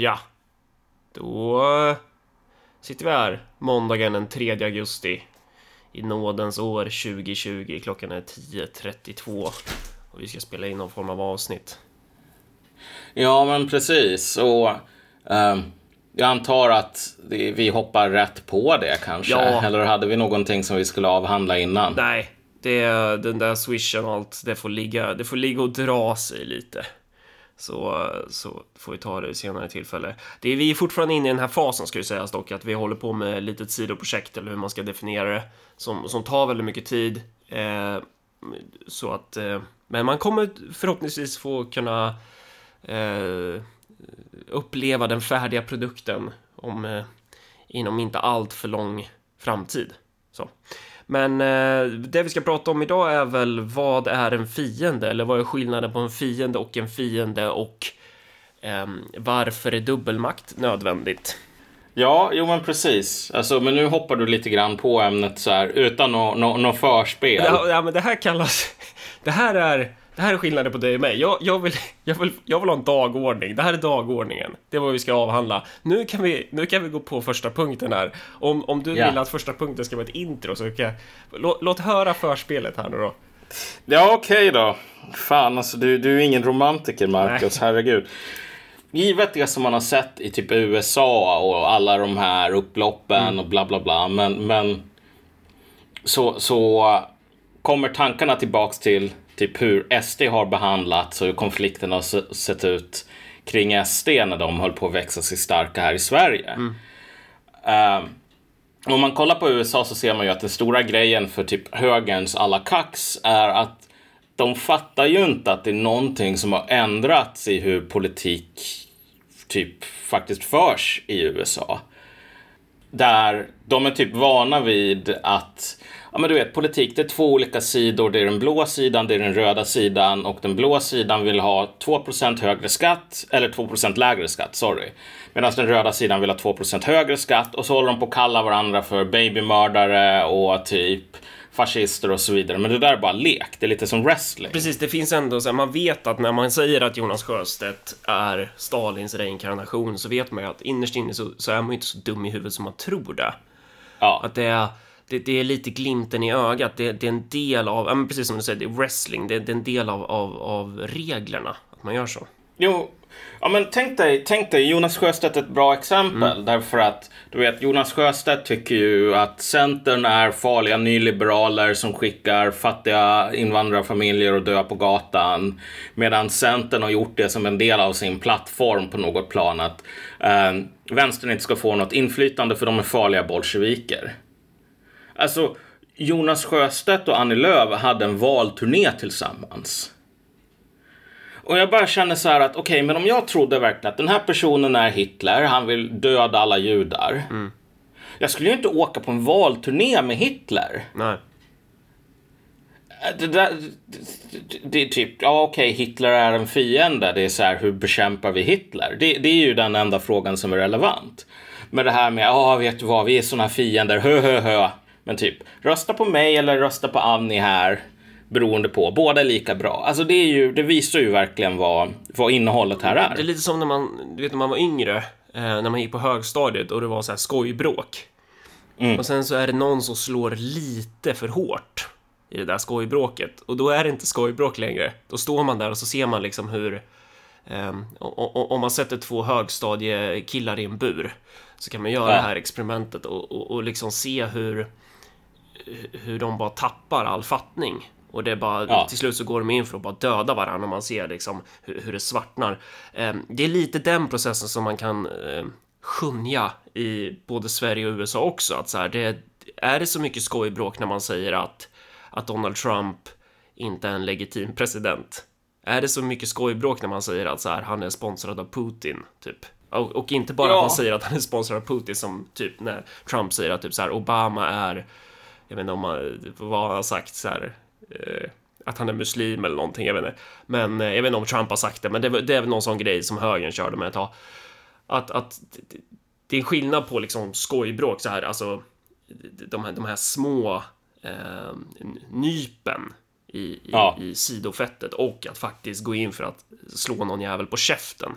Ja, då sitter vi här måndagen den 3 augusti i nådens år 2020. Klockan är 10.32 och vi ska spela in någon form av avsnitt. Ja, men precis. Och ehm, jag antar att det, vi hoppar rätt på det kanske. Ja. Eller hade vi någonting som vi skulle avhandla innan? Nej, det, den där swishen och allt, det får ligga, det får ligga och dra sig lite. Så, så får vi ta det vid senare tillfälle. Det är, vi är fortfarande inne i den här fasen ska ju sägas dock, att vi håller på med ett litet sidoprojekt eller hur man ska definiera det, som, som tar väldigt mycket tid. Eh, så att, eh, men man kommer förhoppningsvis få kunna eh, uppleva den färdiga produkten om, eh, inom inte allt för lång framtid. Så. Men eh, det vi ska prata om idag är väl vad är en fiende? Eller vad är skillnaden på en fiende och en fiende? Och ehm, varför är dubbelmakt nödvändigt? Ja, jo men precis. Alltså, men nu hoppar du lite grann på ämnet så här utan något no, no förspel. Ja, ja, men det här kallas... Det här är... Det här är skillnaden på dig och mig. Jag, jag, vill, jag, vill, jag vill ha en dagordning. Det här är dagordningen. Det är vad vi ska avhandla. Nu kan vi, nu kan vi gå på första punkten här. Om, om du Ja. vill att första punkten ska vara ett intro så kan jag... Låt, låt höra förspelet här nu då. Ja, okej då. Fan, alltså du, du är ingen romantiker, Marcus. Herregud. Givet det som man har sett i typ USA och alla de här upploppen och bla bla bla. Men, men så, så kommer tankarna tillbaks till typ hur SD har behandlats och hur konflikten har se- sett ut kring SD när de höll på att växa sig starka här i Sverige. Ehm, om man kollar på USA så ser man ju att den stora grejen för typ högerns alla kax är att de fattar ju inte att det är någonting som har ändrats i hur politik typ faktiskt förs i USA. Där de är typ vana vid att Ja men du vet, politik det är två olika sidor. Det är den blå sidan, det är den röda sidan och den blå sidan vill ha 2% högre skatt, eller 2% lägre skatt, sorry. Medan den röda sidan vill ha 2% högre skatt och så håller de på att kalla varandra för babymördare och typ fascister och så vidare. Men det där är bara lek, det är lite som wrestling. Precis, det finns ändå så här, man vet att när man säger att Jonas Sjöstedt är Stalins reinkarnation så vet man ju att innerst inne så, så är man ju inte så dum i huvudet som man tror det. Ja. Att det är, det, det är lite glimten i ögat, det, det är en del av, ja, precis som du säger, det är wrestling, det, det är en del av, av, av reglerna att man gör så. Jo, ja men tänk dig, tänk dig Jonas Sjöstedt är ett bra exempel. Därför att du vet Jonas Sjöstedt tycker ju att Centern är farliga nyliberaler som skickar fattiga invandrarfamiljer och dö på gatan. Medan Centern har gjort det som en del av sin plattform på något plan att eh, vänstern inte ska få något inflytande för de är farliga bolsjeviker. Alltså, Jonas Sjöstedt och Annie Lööf hade en valturné tillsammans. Och jag bara känner så här att okej, men om jag trodde verkligen att den här personen är Hitler, han vill döda alla judar. Jag skulle ju inte åka på en valturné med Hitler. Nej. Det, där, det, det är typ, ja okej, Hitler är en fiende. Det är så här, hur bekämpar vi Hitler? Det, det är ju den enda frågan som är relevant. Men det här med, ja vet du vad, vi är såna fiender, hö hö hö. Men typ, rösta på mig eller rösta på Annie här. Beroende på, båda är lika bra. Alltså det, är ju, det visar ju verkligen vad, vad innehållet här Det är är. lite som när man, du vet när man var yngre, eh, när man gick på högstadiet och det var så här skojbråk. Och sen så är det någon som slår lite för hårt i det där skojbråket och då är det inte skojbråk längre. Då står man där och så ser man liksom hur o- om man sätter två högstadiekillar i en bur så kan man göra Ja. det här experimentet och, och, och liksom se hur hur de bara tappar all fattning. Och det är bara, Ja. till slut så går de in för att bara döda varandra och man ser liksom hur, hur det svartnar. Eh, det är lite den processen som man kan eh, skönja i både Sverige och USA också. Att så här, det, är det så mycket skojbråk när man säger att, att Donald Trump inte är en legitim president? Är det så mycket skojbråk när man säger att så här, han är sponsrad av Putin, typ? Och, och inte bara Ja. att man säger att han är sponsrad av Putin som typ när Trump säger att typ så här, Obama är jag vet inte om man, vad han har sagt så här, eh, att han är muslim eller någonting, jag vet inte. Men eh, jag vet inte om Trump har sagt det, men det, det är väl någon sån grej som högern körde med ett tag. Att, att det- är en skillnad på liksom skojbråk så här, alltså de här, de här små eh, nypen i, i, Ja. i sidofettet och att faktiskt gå in för att slå någon jävel på käften.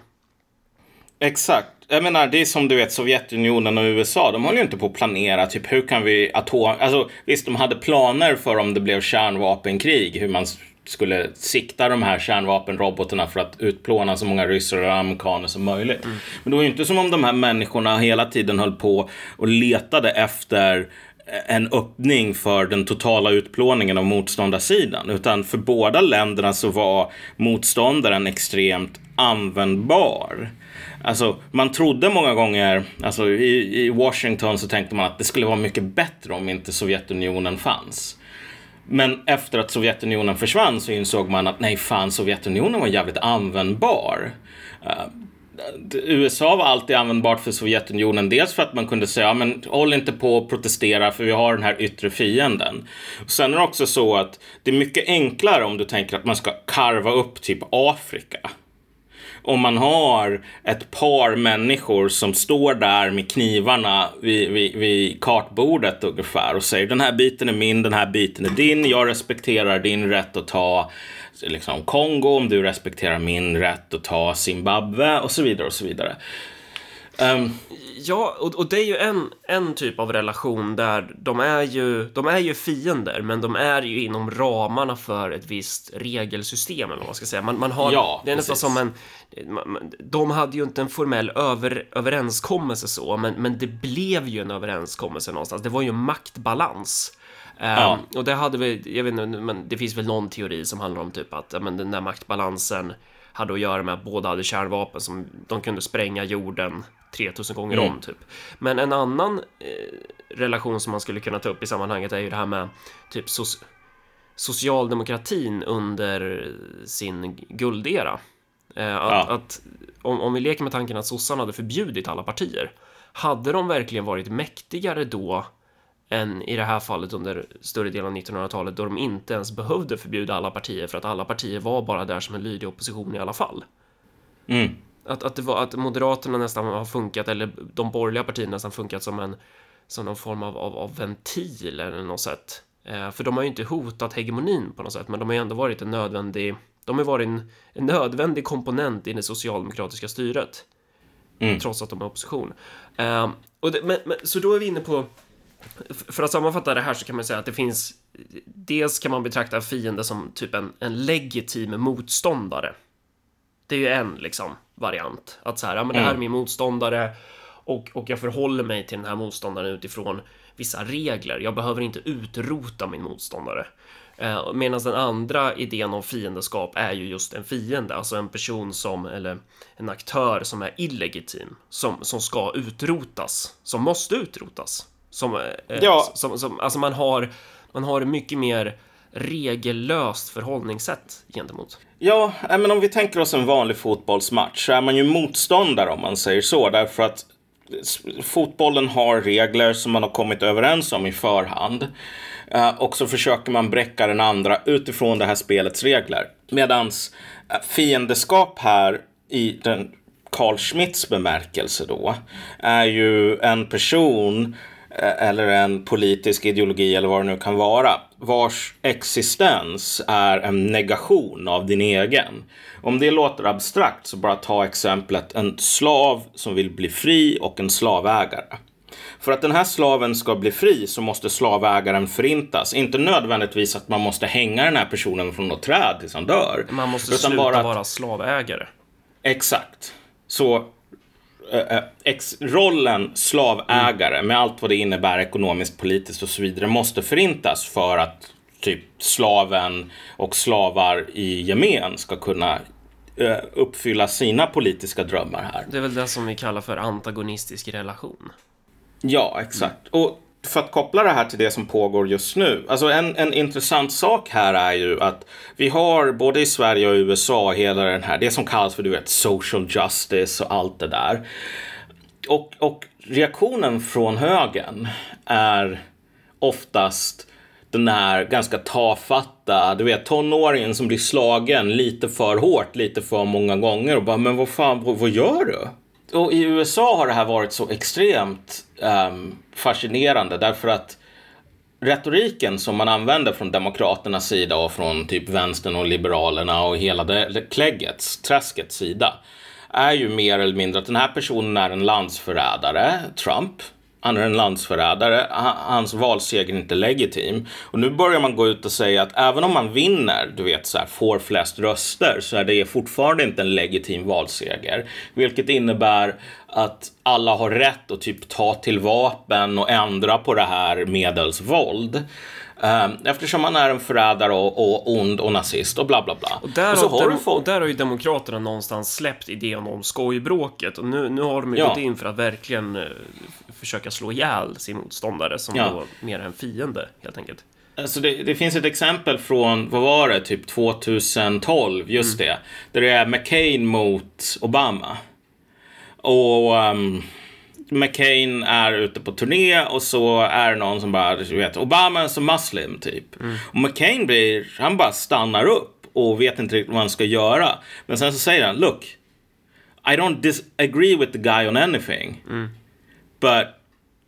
Exakt. Jag menar, det är som du vet Sovjetunionen och USA. De håller ju inte på att planera typ hur kan vi atom... Alltså visst, de hade planer för om det blev kärnvapenkrig. Hur man skulle sikta de här kärnvapenrobotarna för att utplåna så många ryssar och amerikaner som möjligt. Mm. Men det var ju inte som om de här människorna hela tiden höll på och letade efter en öppning för den totala utplåningen av motståndarsidan. Utan för båda länderna så var motståndaren extremt användbar. Alltså, man trodde många gånger, alltså i, i Washington så tänkte man att det skulle vara mycket bättre om inte Sovjetunionen fanns. Men efter att Sovjetunionen försvann så insåg man att nej fan, Sovjetunionen var jävligt användbar. Uh, USA var alltid användbart för Sovjetunionen. Dels för att man kunde säga, ja, men håll inte på och protestera för vi har den här yttre fienden. Sen är det också så att det är mycket enklare om du tänker att man ska karva upp typ Afrika om man har ett par människor som står där med knivarna vid, vid, vid kartbordet ungefär och säger den här biten är min, den här biten är din, jag respekterar din rätt att ta liksom, Kongo om du respekterar min rätt att ta Zimbabwe och så vidare och så vidare. Um, ja, och, och, det är ju en, en typ av relation där de är, ju, de är ju fiender, men de är ju inom ramarna för ett visst regelsystem, eller vad man ska säga. Man, man har, ja, det är nästan som en... De hade ju inte en formell över, överenskommelse så, men, men det blev ju en överenskommelse någonstans. Det var ju en maktbalans. Ja. Um, och det hade vi, jag vet inte, men det finns väl någon teori som handlar om typ att men den där maktbalansen hade att göra med att båda hade kärnvapen som de kunde spränga jorden 3000 gånger mm. om typ. Men en annan eh, relation som man skulle kunna ta upp i sammanhanget är ju det här med typ so socialdemokratin under sin guldera. Eh, att, ja. att om, om vi leker med tanken att sossarna hade förbjudit alla partier, hade de verkligen varit mäktigare då än i det här fallet under större delen av 1900-talet då de inte ens behövde förbjuda alla partier för att alla partier var bara där som en lydig opposition i alla fall. Mm. Att, att, det var, att Moderaterna nästan har funkat, eller de borgerliga partierna nästan funkat som en som någon form av, av, av ventil eller något sätt. Eh, för de har ju inte hotat hegemonin på något sätt, men de har ju ändå varit en nödvändig, de har varit en, en nödvändig komponent i det socialdemokratiska styret. Mm. Trots att de är opposition. Eh, och det, men, men, så då är vi inne på för att sammanfatta det här så kan man säga att det finns dels kan man betrakta fiende som typ en, en legitim motståndare. Det är ju en liksom variant att så här, ja, men det här är mm. min motståndare och, och jag förhåller mig till den här motståndaren utifrån vissa regler. Jag behöver inte utrota min motståndare. Eh, Medan den andra idén om fiendeskap är ju just en fiende, alltså en person som, eller en aktör som är illegitim, som, som ska utrotas, som måste utrotas. Som, eh, ja. som, som, alltså man har, man har mycket mer regellöst förhållningssätt gentemot. Ja, eh, men om vi tänker oss en vanlig fotbollsmatch så är man ju motståndare om man säger så. Därför att fotbollen har regler som man har kommit överens om i förhand. Eh, och så försöker man bräcka den andra utifrån det här spelets regler. Medans eh, fiendeskap här i den Carl Schmitts bemärkelse då är ju en person eller en politisk ideologi eller vad det nu kan vara vars existens är en negation av din egen. Om det låter abstrakt så bara ta exemplet en slav som vill bli fri och en slavägare. För att den här slaven ska bli fri så måste slavägaren förintas. Inte nödvändigtvis att man måste hänga den här personen från något träd tills han dör. Man måste sluta bara att... vara slavägare. Exakt. Så Eh, ex rollen slavägare mm. med allt vad det innebär ekonomiskt, politiskt och så vidare måste förintas för att typ slaven och slavar i gemen ska kunna uh, uppfylla sina politiska drömmar här. Det är väl det som vi kallar för antagonistisk relation. Ja, exakt. Mm. Och för att koppla det här till det som pågår just nu. Alltså en, en intressant sak här är ju att vi har både i Sverige och USA hela den här, det som kallas för du vet social justice och allt det där. Och, och reaktionen från högern är oftast den här ganska tafatta, du vet tonåringen som blir slagen lite för hårt, lite för många gånger och bara men vad fan, vad, vad gör du? Och i USA har det här varit så extremt um, fascinerande därför att retoriken som man använder från Demokraternas sida och från typ vänstern och Liberalerna och hela det kläggets, träskets sida är ju mer eller mindre att den här personen är en landsförrädare, Trump. Han är en landsförrädare, hans valseger är inte legitim. Och nu börjar man gå ut och säga att även om man vinner, du vet så här, får flest röster, så är det fortfarande inte en legitim valseger. Vilket innebär att alla har rätt att typ ta till vapen och ändra på det här medelsvåld. våld eftersom han är en förrädare och, och ond och nazist och bla bla bla. Och där, och så har, dem, och där har ju Demokraterna någonstans släppt idén om skojbråket och nu, nu har de ju ja. gått in för att verkligen uh, försöka slå ihjäl sin motståndare som ja. då mer en fiende helt enkelt. Alltså det, det, finns ett exempel från, vad var det, typ 2012, just mm. det. Där det är McCain mot Obama. Och um, McCain är ute på turné och så är det någon som bara, du vet, Obama är som muslim typ. Mm. Och McCain blir, han bara stannar upp och vet inte riktigt vad han ska göra. Men sen så säger han, look, I don't disagree with the guy on anything. Mm. But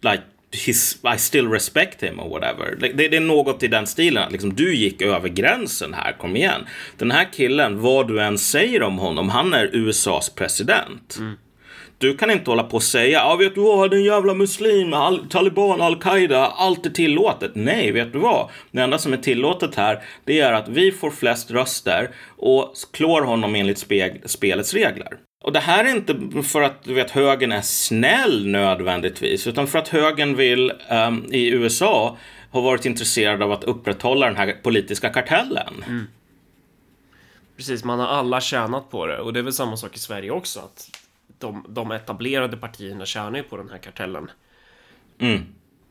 like, his, I still respect him or whatever. Det, det är något i den stilen. Liksom, du gick över gränsen här, kom igen. Den här killen, vad du än säger om honom, han är USAs president. Mm. Du kan inte hålla på och säga, ja vet du vad, den jävla muslim, al taliban, al-Qaida, allt är tillåtet. Nej, vet du vad? Det enda som är tillåtet här, det är att vi får flest röster och klår honom enligt spelets regler. Och det här är inte för att du vet, högern är snäll nödvändigtvis, utan för att högern vill um, i USA ha varit intresserad av att upprätthålla den här politiska kartellen. Mm. Precis, man har alla tjänat på det och det är väl samma sak i Sverige också. Att de, de etablerade partierna tjänar ju på den här kartellen. Mm.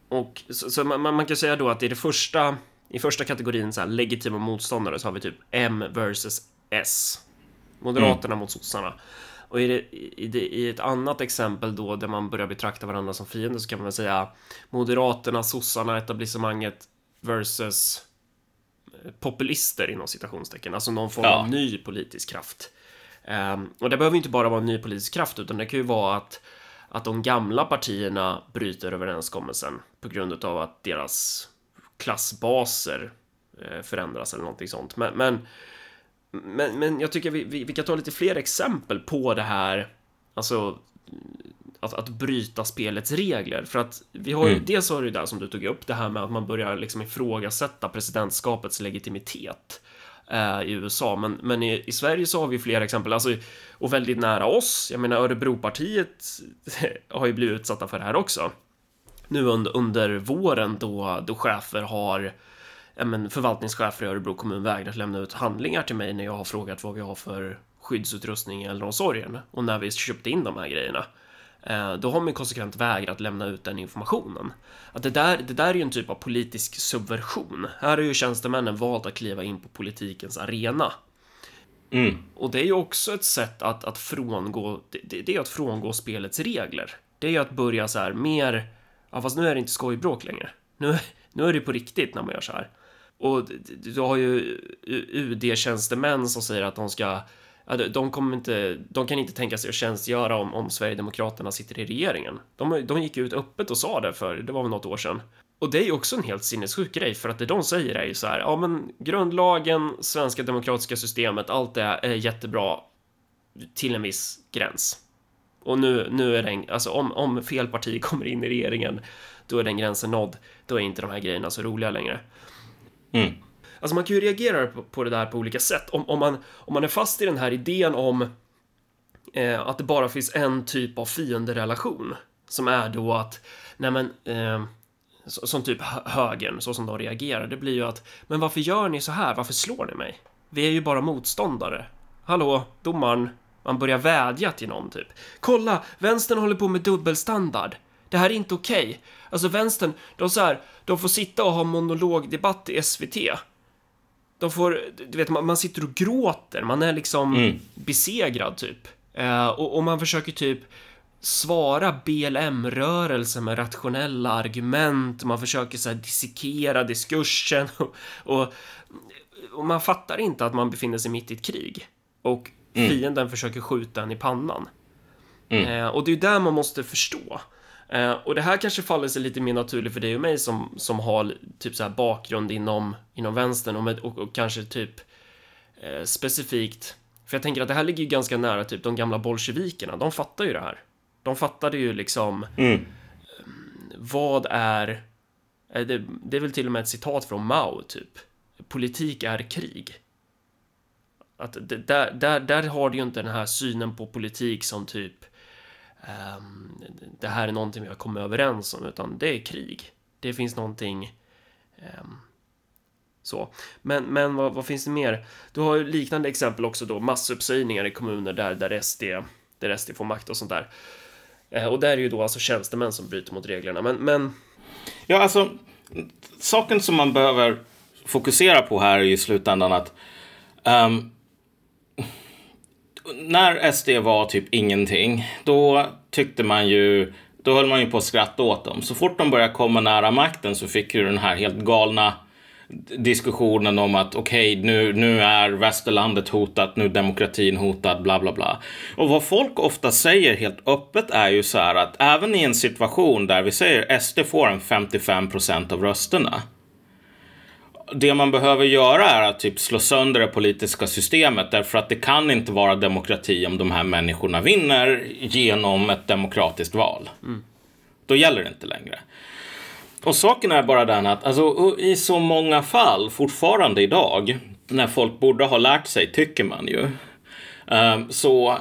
Och så, så man, man, kan säga då att i det första, i första kategorin så här, legitima motståndare så har vi typ M versus S. Moderaterna mm. mot sossarna. Och i, det, i, det, i, ett annat exempel då där man börjar betrakta varandra som fiender så kan man väl säga Moderaterna, sossarna, etablissemanget versus populister inom citationstecken, alltså någon form av ny politisk kraft. Um, och det behöver inte bara vara en ny politisk kraft, utan det kan ju vara att, att de gamla partierna bryter överenskommelsen på grund av att deras klassbaser eh, förändras eller någonting sånt. Men, men, men, men jag tycker vi, vi, vi, kan ta lite fler exempel på det här, alltså att, att bryta spelets regler. För att vi har ju, mm. dels har du det där som du tog upp, det här med att man börjar liksom ifrågasätta presidentskapets legitimitet eh, i USA. Men, men i, i, Sverige så har vi flera exempel, alltså, och väldigt nära oss. Jag menar, Örebropartiet har ju blivit utsatta för det här också. Nu under, under våren då, då chefer har men förvaltningschefer i Örebro kommun vägrat lämna ut handlingar till mig när jag har frågat vad vi har för skyddsutrustning i äldreomsorgen och när vi köpte in de här grejerna. Eh, då har man konsekvent vägrat lämna ut den informationen. Att det, där, det där är ju en typ av politisk subversion. Här har ju tjänstemännen valt att kliva in på politikens arena. Mm. Och det är ju också ett sätt att, att frångå, det, det är att frångå spelets regler. Det är ju att börja så här mer, ja fast nu är det inte skojbråk längre. Nu, nu är det på riktigt när man gör så här. Och du har ju UD-tjänstemän som säger att de ska de, kommer inte, de kan inte tänka sig att tjänstgöra om, om Sverigedemokraterna sitter i regeringen. De, de gick ut öppet och sa det för, det var väl något år sedan. Och det är ju också en helt sinnessjuk grej, för att det de säger är ju så här, ja men grundlagen, svenska demokratiska systemet, allt det är jättebra till en viss gräns. Och nu, nu är den, alltså om, om fel parti kommer in i regeringen, då är den gränsen nådd. Då är inte de här grejerna så roliga längre. Mm. Alltså man kan ju reagera på, på det där på olika sätt. Om, om, man, om man är fast i den här idén om eh, att det bara finns en typ av fienderelation som är då att, nej men, eh, som typ högern, så som de reagerar, det blir ju att, men varför gör ni så här? Varför slår ni mig? Vi är ju bara motståndare. Hallå, domaren. Man börjar vädja till någon typ. Kolla, vänstern håller på med dubbelstandard. Det här är inte okej. Okay. Alltså vänstern, de så här, de får sitta och ha monologdebatt i SVT de får, du vet, man, man sitter och gråter, man är liksom mm. besegrad typ. Eh, och, och, man försöker typ svara BLM-rörelsen med rationella argument, man försöker så här dissekera diskursen och, och, och, man fattar inte att man befinner sig mitt i ett krig. Och mm. fienden försöker skjuta en i pannan. Mm. Eh, och det är ju där man måste förstå. Eh, och det här kanske faller sig lite mer naturligt för dig och mig som, som har typ så här bakgrund inom, inom vänstern och, med, och, och kanske typ eh, specifikt För jag tänker att det här ligger ju ganska nära typ de gamla bolsjevikerna. De fattar ju det här. De fattade ju liksom Mm. vad är... eh, Det, det är väl till och med ett citat från Mao, typ. Politik är krig. Att det, där, där, där har du ju inte den här synen på politik som typ Ehm, det här är någonting vi har kommit överens om, utan det är krig. Det finns någonting ehm, så. Men, men vad, vad finns det mer? Du har ju liknande exempel också då, massuppsägningar i kommuner där, där, SD, där SD får makt och sånt där. Eh, och där är ju då alltså tjänstemän som bryter mot reglerna. Men, men Ja, alltså saken som man behöver fokusera på här är i slutändan att um, när SD var typ ingenting, då tyckte man ju, då höll man ju på att skratta åt dem. Så fort de började komma nära makten så fick ju den här helt galna diskussionen om att okej, nu, nu är västerlandet hotat, nu är demokratin hotad, bla bla bla. Och vad folk ofta säger helt öppet är ju så här att även i en situation där vi säger SD får en 55 procent av rösterna. Det man behöver göra är att typ slå sönder det politiska systemet därför att det kan inte vara demokrati om de här människorna vinner genom ett demokratiskt val. Då gäller det inte längre. Och saken är bara den att alltså, i så många fall fortfarande idag när folk borde ha lärt sig, tycker man ju. eh, så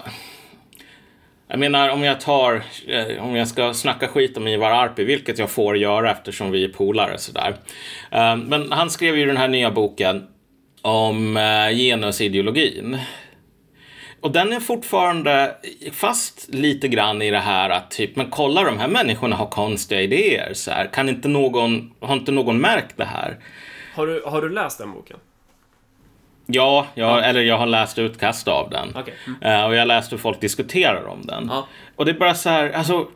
jag menar om jag tar, eh, om jag ska snacka skit om Ivar Arpi, vilket jag får göra eftersom vi är polare sådär. Eh, Men han skrev ju den här nya boken om eh, genusideologin. Och den är fortfarande fast lite grann i det här att typ, men kolla de här människorna har konstiga idéer. Så här. Kan inte någon, har inte någon märkt det här? har du, har du läst den boken? Ja, jag, eller jag har läst utkast av den. Okej. Eh, och jag läste hur folk diskuterar om den. Ja. Och det är bara så här, alltså.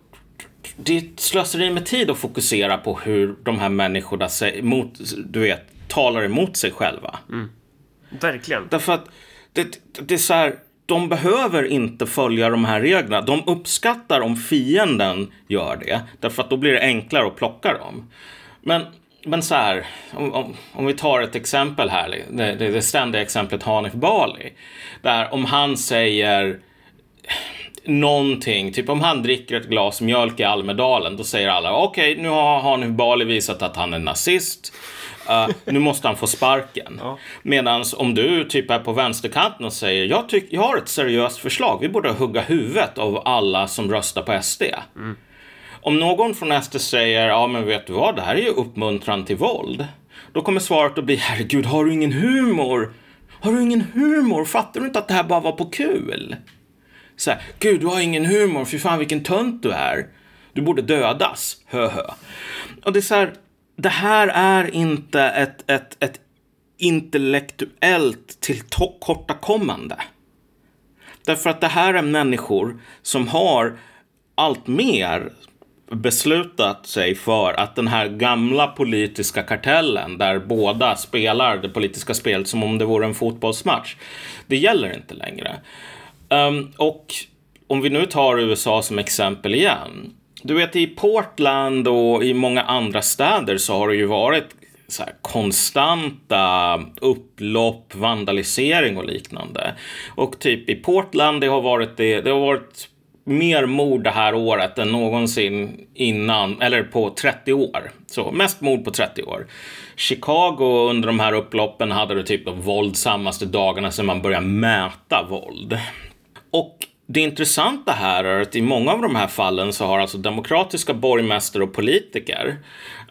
Det är slöseri med tid att fokusera på hur de här människorna säger, mot, du vet, talar emot sig själva. Verkligen. Därför att det, det är så här, de behöver inte följa de här reglerna. De uppskattar om fienden gör det. Därför att då blir det enklare att plocka dem. Men, men så här, om, om, om vi tar ett exempel här. Det, det, det ständiga exemplet Hanif Bali. Där om han säger någonting, typ om han dricker ett glas mjölk i Almedalen, då säger alla okej, nu har Hanif Bali visat att han är nazist. Eh, nu måste han få sparken. Ja. Medan om du typ är på vänsterkanten och säger jag, tyck, jag har ett seriöst förslag, vi borde hugga huvudet av alla som röstar på SD. Om någon från SD säger ja men vet du vad, det här är ju uppmuntran till våld. Då kommer svaret att bli herregud, har du ingen humor? Har du ingen humor? Fattar du inte att det här bara var på kul? Så här, gud du har ingen humor, fy fan vilken tönt du är. Du borde dödas, hö hö. Och det är så här, det här är inte ett, ett, ett intellektuellt tillkortakommande. Därför att det här är människor som har allt mer beslutat sig för att den här gamla politiska kartellen där båda spelar det politiska spelet som om det vore en fotbollsmatch. Det gäller inte längre. Um, och om vi nu tar USA som exempel igen. Du vet i Portland och i många andra städer så har det ju varit så här konstanta upplopp, vandalisering och liknande. Och typ i Portland, det har varit det, det har varit mer mord det här året än någonsin innan, eller på 30 år. Så mest mord på 30 år. Chicago under de här upploppen hade det typ de våldsammaste dagarna sedan man började mäta våld. Och det intressanta här är att i många av de här fallen så har alltså demokratiska borgmästare och politiker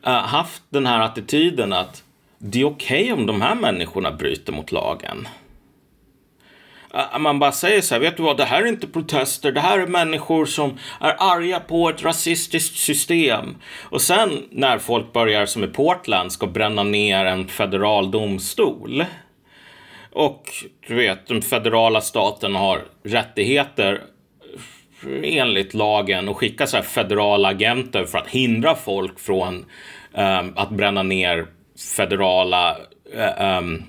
eh, haft den här attityden att det är okej okay om de här människorna bryter mot lagen. Man bara säger så här, vet du vad, det här är inte protester, det här är människor som är arga på ett rasistiskt system. Och sen när folk börjar, som i Portland, ska bränna ner en federal domstol. Och du vet, den federala staten har rättigheter enligt lagen och skicka så här federala agenter för att hindra folk från um, att bränna ner federala um,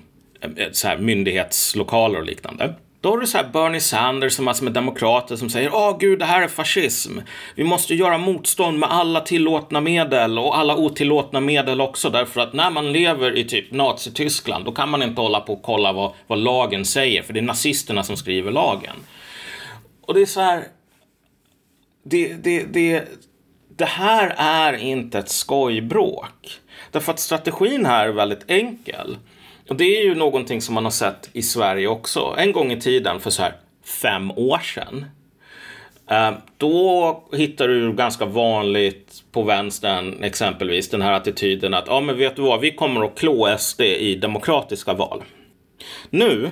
så här myndighetslokaler och liknande. Då har du så här Bernie Sanders som massor med demokrater som säger åh gud, det här är fascism. Vi måste göra motstånd med alla tillåtna medel och alla otillåtna medel också därför att när man lever i typ Nazityskland då kan man inte hålla på och kolla vad, vad lagen säger för det är nazisterna som skriver lagen. Och det är så här. Det, det, det, det här är inte ett skojbråk. Därför att strategin här är väldigt enkel. Och det är ju någonting som man har sett i Sverige också. En gång i tiden för så här fem år sedan. Eh, då hittar du ganska vanligt på vänstern exempelvis den här attityden att ja men vet du vad, vi kommer att klå SD i demokratiska val. Nu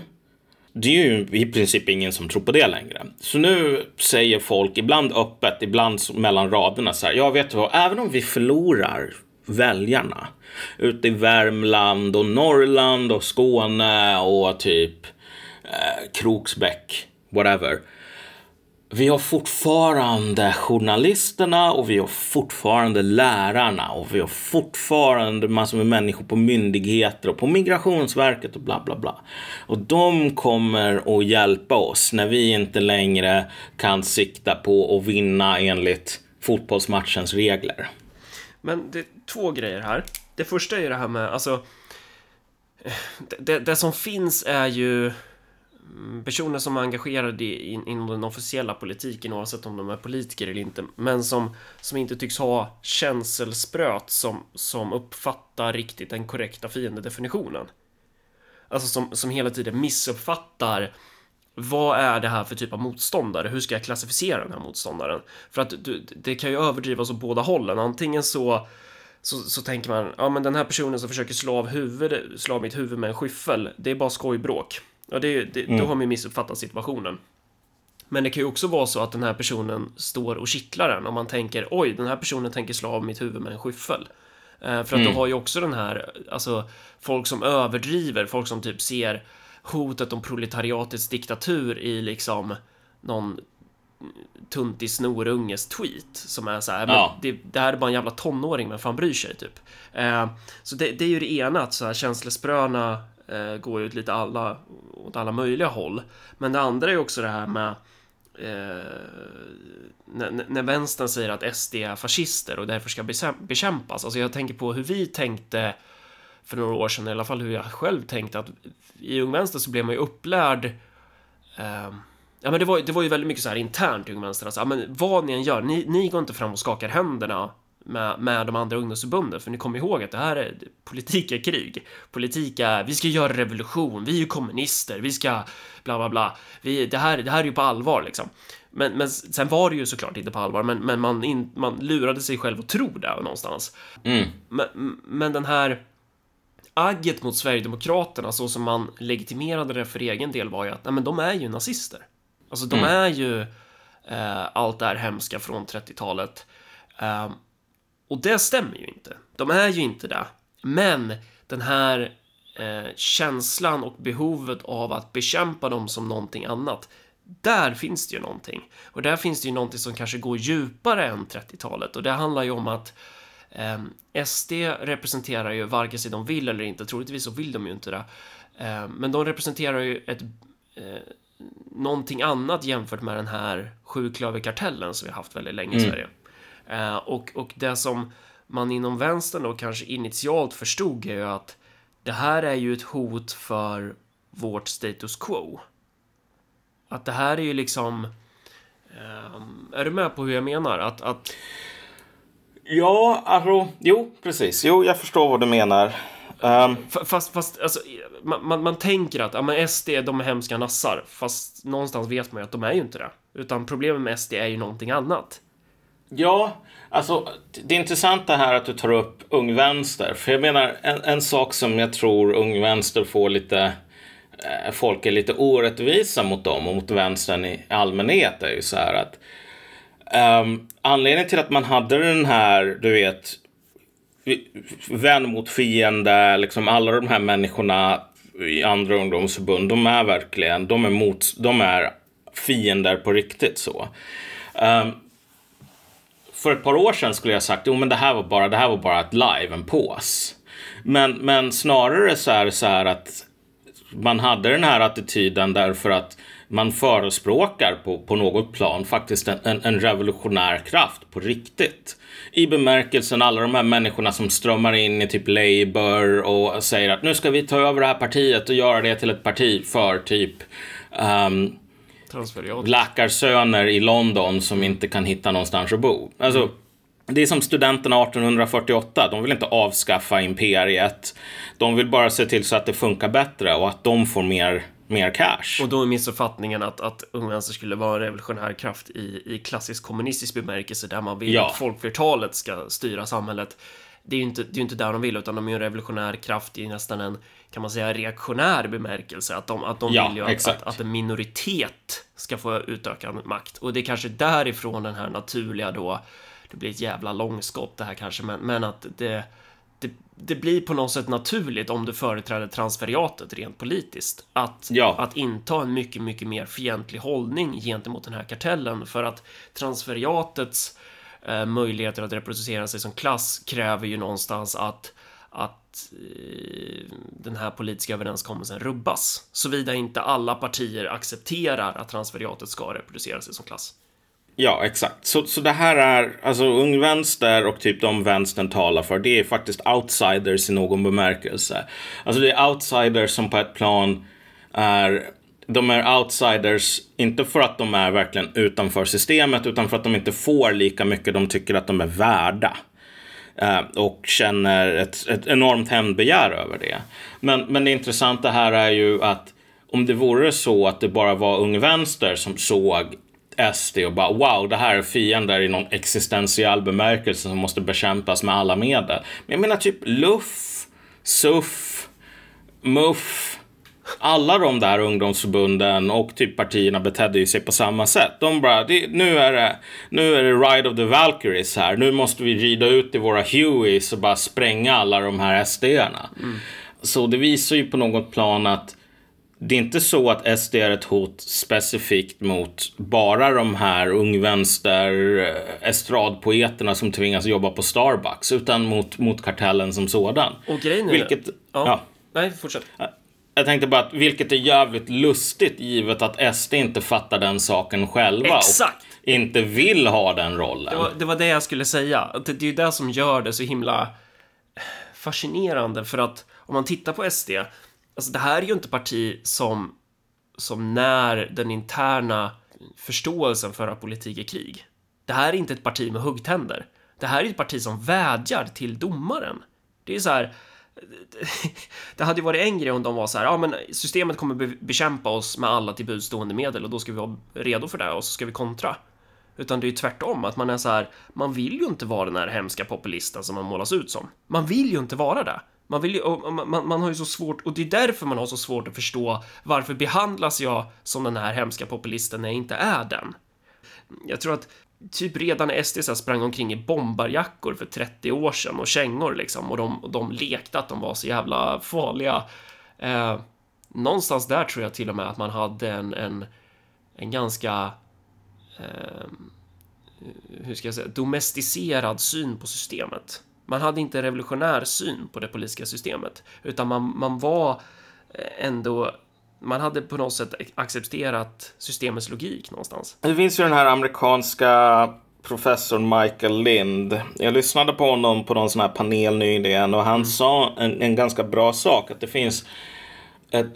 det är ju i princip ingen som tror på det längre. Så nu säger folk, ibland öppet, ibland mellan raderna så här, ja vet du vad, även om vi förlorar väljarna ute i Värmland och Norrland och Skåne och typ eh, Kroksbäck, whatever vi har fortfarande journalisterna och vi har fortfarande lärarna och vi har fortfarande massor med människor på myndigheter och på Migrationsverket och bla bla bla. Och de kommer att hjälpa oss när vi inte längre kan sikta på att vinna enligt fotbollsmatchens regler. Men det två grejer här. Det första är ju det här med, alltså, det, det som finns är ju personer som är engagerade in, inom den officiella politiken oavsett om de är politiker eller inte men som, som inte tycks ha känselspröt som, som uppfattar riktigt den korrekta fiendedefinitionen. Alltså som, som hela tiden missuppfattar vad är det här för typ av motståndare? Hur ska jag klassificera den här motståndaren? För att du, det kan ju överdrivas åt båda hållen. Antingen så, så, så tänker man, ja men den här personen som försöker slå av, huvud, slå av mitt huvud med en skyffel, det är bara skojbråk. Ja, det, det, mm. då har man missuppfattat situationen. Men det kan ju också vara så att den här personen står och kittlar en och man tänker oj, den här personen tänker slå av mitt huvud med en skyffel. Eh, för att mm. då har ju också den här, alltså folk som överdriver, folk som typ ser hotet om proletariatets diktatur i liksom någon tuntig snorunges tweet som är så här, ja. det, det, här är bara en jävla tonåring, men fan bryr sig typ. Eh, så det, det, är ju det ena, att så här känslospröna eh, går ju åt lite alla, åt alla möjliga håll. Men det andra är också det här med eh, när, när vänstern säger att SD är fascister och därför ska bekämpas. Alltså jag tänker på hur vi tänkte för några år sedan, i alla fall hur jag själv tänkte att i Ung Vänster så blev man ju upplärd eh, Ja men det var, det var ju väldigt mycket så här internt i Ung Vänster, alltså, ja, men vad ni än gör, ni, ni går inte fram och skakar händerna med, med de andra ungdomsförbunden. För ni kommer ihåg att det här är politik är krig. Politik är, vi ska göra revolution, vi är ju kommunister, vi ska bla bla bla. Vi, det, här, det här är ju på allvar liksom. Men, men sen var det ju såklart inte på allvar, men, men man, in, man lurade sig själv att tro det någonstans. Mm. Men, men den här agget mot Sverigedemokraterna så som man legitimerade det för egen del var ju att nej, men de är ju nazister. Alltså de mm. är ju eh, allt det här hemska från 30-talet. Eh, och det stämmer ju inte. De är ju inte det. Men den här eh, känslan och behovet av att bekämpa dem som någonting annat. Där finns det ju någonting. Och där finns det ju någonting som kanske går djupare än 30-talet. Och det handlar ju om att eh, SD representerar ju varken sig de vill eller inte. Troligtvis så vill de ju inte det. Eh, men de representerar ju ett eh, någonting annat jämfört med den här sjuklöverkartellen som vi har haft väldigt länge i mm. Sverige. Eh, och, och det som man inom vänstern då kanske initialt förstod är ju att det här är ju ett hot för vårt status quo. Att det här är ju liksom... Um, är du med på hur jag menar? Att... att... Ja, alltså, jo, precis. Jo, jag förstår vad du menar. Um... Fast, fast alltså, man, man, man, tänker att ja, men SD, de är hemska nassar. Fast någonstans vet man ju att de är ju inte det. Utan problemet med SD är ju någonting annat. Ja, alltså det är intressant det här att du tar upp Ung Vänster. För jag menar, en, en sak som jag tror Ung Vänster får lite eh, folk är lite orättvisa mot dem och mot vänstern i allmänhet är ju så här att um, anledningen till att man hade den här, du vet, vän mot fiende, liksom alla de här människorna i andra ungdomsförbund, de är verkligen, de är, mot, de är fiender på riktigt så. Um, för ett par år sedan skulle jag sagt, jo men det här var bara, det här var bara ett live, en pås. Men, men snarare så är det så här att man hade den här attityden därför att man förespråkar på, på något plan faktiskt en, en, en revolutionär kraft på riktigt. I bemärkelsen alla de här människorna som strömmar in i typ Labour och säger att nu ska vi ta över det här partiet och göra det till ett parti för typ um, Transferiat. läkarsöner i London som inte kan hitta någonstans att bo. Alltså, det är som studenterna 1848. De vill inte avskaffa imperiet. De vill bara se till så att det funkar bättre och att de får mer, mer cash. Och då är missuppfattningen att, att Ung Vänster skulle vara en revolutionär kraft i, i klassisk kommunistisk bemärkelse där man vill Ja. att folkflertalet ska styra samhället. Det är ju inte, det är inte där de vill, utan de är ju en revolutionär kraft i nästan en, kan man säga, reaktionär bemärkelse. Att de, att de Ja, vill ju att, att, att en minoritet ska få utökad makt. Och det är kanske därifrån den här naturliga då, det blir ett jävla långskott det här kanske, men, men att det, det, det blir på något sätt naturligt om du företräder transferiatet rent politiskt att, Ja. att inta en mycket, mycket mer fientlig hållning gentemot den här kartellen för att transferiatets eh, möjligheter att reproducera sig som klass kräver ju någonstans att att eh, den här politiska överenskommelsen rubbas såvida inte alla partier accepterar att transferiatet ska reproducera sig som klass. Ja, exakt. Så, så det här är, alltså Ung Vänster och typ de vänstern talar för, det är faktiskt outsiders i någon bemärkelse. Alltså det är outsiders som på ett plan är, de är outsiders, inte för att de är verkligen utanför systemet, utan för att de inte får lika mycket de tycker att de är värda. Eh, och känner ett, ett enormt hämndbegär över det. Men, men det intressanta här är ju att om det vore så att det bara var Ung Vänster som såg SD och bara wow, det här är fiender i någon existentiell bemärkelse som måste bekämpas med alla medel. Men jag menar typ LUF, SUF, MUF, alla de där ungdomsförbunden och typ partierna betedde ju sig på samma sätt. De bara, det, nu, är det, nu är det Ride of the Valkyries här. Nu måste vi rida ut i våra Hueys och bara spränga alla de här SD-erna. Så det visar ju på något plan att det är inte så att SD är ett hot specifikt mot bara de här ungvänster eh, estradpoeterna som tvingas jobba på Starbucks, utan mot, mot kartellen som sådan. Och grejen är Vilket, ja. ja. Nej, fortsätt. Jag tänkte bara att vilket är jävligt lustigt givet att SD inte fattar den saken själva Exakt. och inte vill ha den rollen. Det var, det var det jag skulle säga. Det, det är ju det som gör det så himla fascinerande för att om man tittar på SD, alltså det här är ju inte parti som, som när den interna förståelsen för att politik är krig. Det här är inte ett parti med huggtänder. Det här är ett parti som vädjar till domaren. Det är så här. Det hade ju varit en grej om de var så här, ja men systemet kommer bekämpa oss med alla till buds stående medel och då ska vi vara redo för det och så ska vi kontra. Utan det är ju tvärtom, att man är så här, man vill ju inte vara den här hemska populisten som man målas ut som. Man vill ju inte vara det. Man, vill ju, och man, man, har ju så svårt, och det är därför man har så svårt att förstå varför behandlas jag som den här hemska populisten när jag inte är den. Jag tror att typ redan när SD så sprang omkring i bombarjackor för 30 år sedan och kängor liksom och de, och de lekte att de var så jävla farliga. Eh, någonstans där tror jag till och med att man hade en, en, en ganska eh, hur ska jag säga, domesticerad syn på systemet. Man hade inte en revolutionär syn på det politiska systemet, utan man, man var eh, ändå man hade på något sätt accepterat systemets logik någonstans. Det finns ju den här amerikanska professorn Michael Lind. Jag lyssnade på honom på någon sån här panel nyligen och han sa en, en ganska bra sak. Att det finns ett,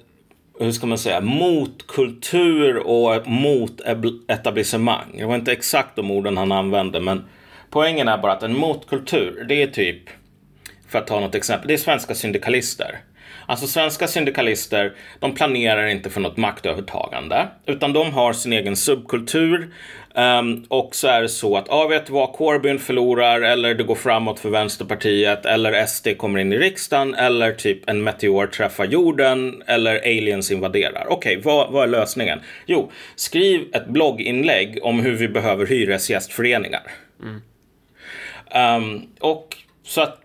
hur ska man säga, motkultur och mot etablissemang. Det var inte exakt de orden han använde men poängen är bara att en motkultur, det är typ, för att ta något exempel, det är svenska syndikalister. Alltså svenska syndikalister, de planerar inte för något maktövertagande, utan de har sin egen subkultur. Um, och så är det så att, ja vet du vad, Corbyn förlorar eller det går framåt för Vänsterpartiet eller SD kommer in i riksdagen eller typ en meteor träffar jorden eller aliens invaderar. Okej, vad, vad är lösningen? Jo, skriv ett blogginlägg om hur vi behöver hyresgästföreningar. Mm. Um, och så att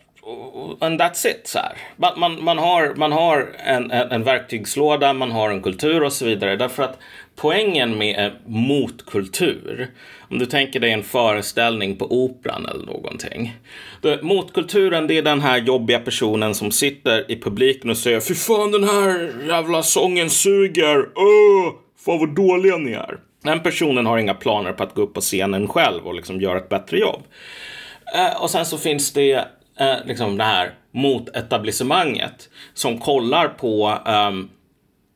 and that's it. Så här. Man, man, man har, man har en, en, en verktygslåda, man har en kultur och så vidare. Därför att poängen med eh, motkultur, om du tänker dig en föreställning på operan eller någonting. Det, motkulturen, det är den här jobbiga personen som sitter i publiken och säger Fy fan den här jävla sången suger! Öh, Fan vad dåliga ni är. Den personen har inga planer på att gå upp på scenen själv och liksom göra ett bättre jobb. Eh, och sen så finns det eh, liksom det här mot etablissemanget som kollar på, um,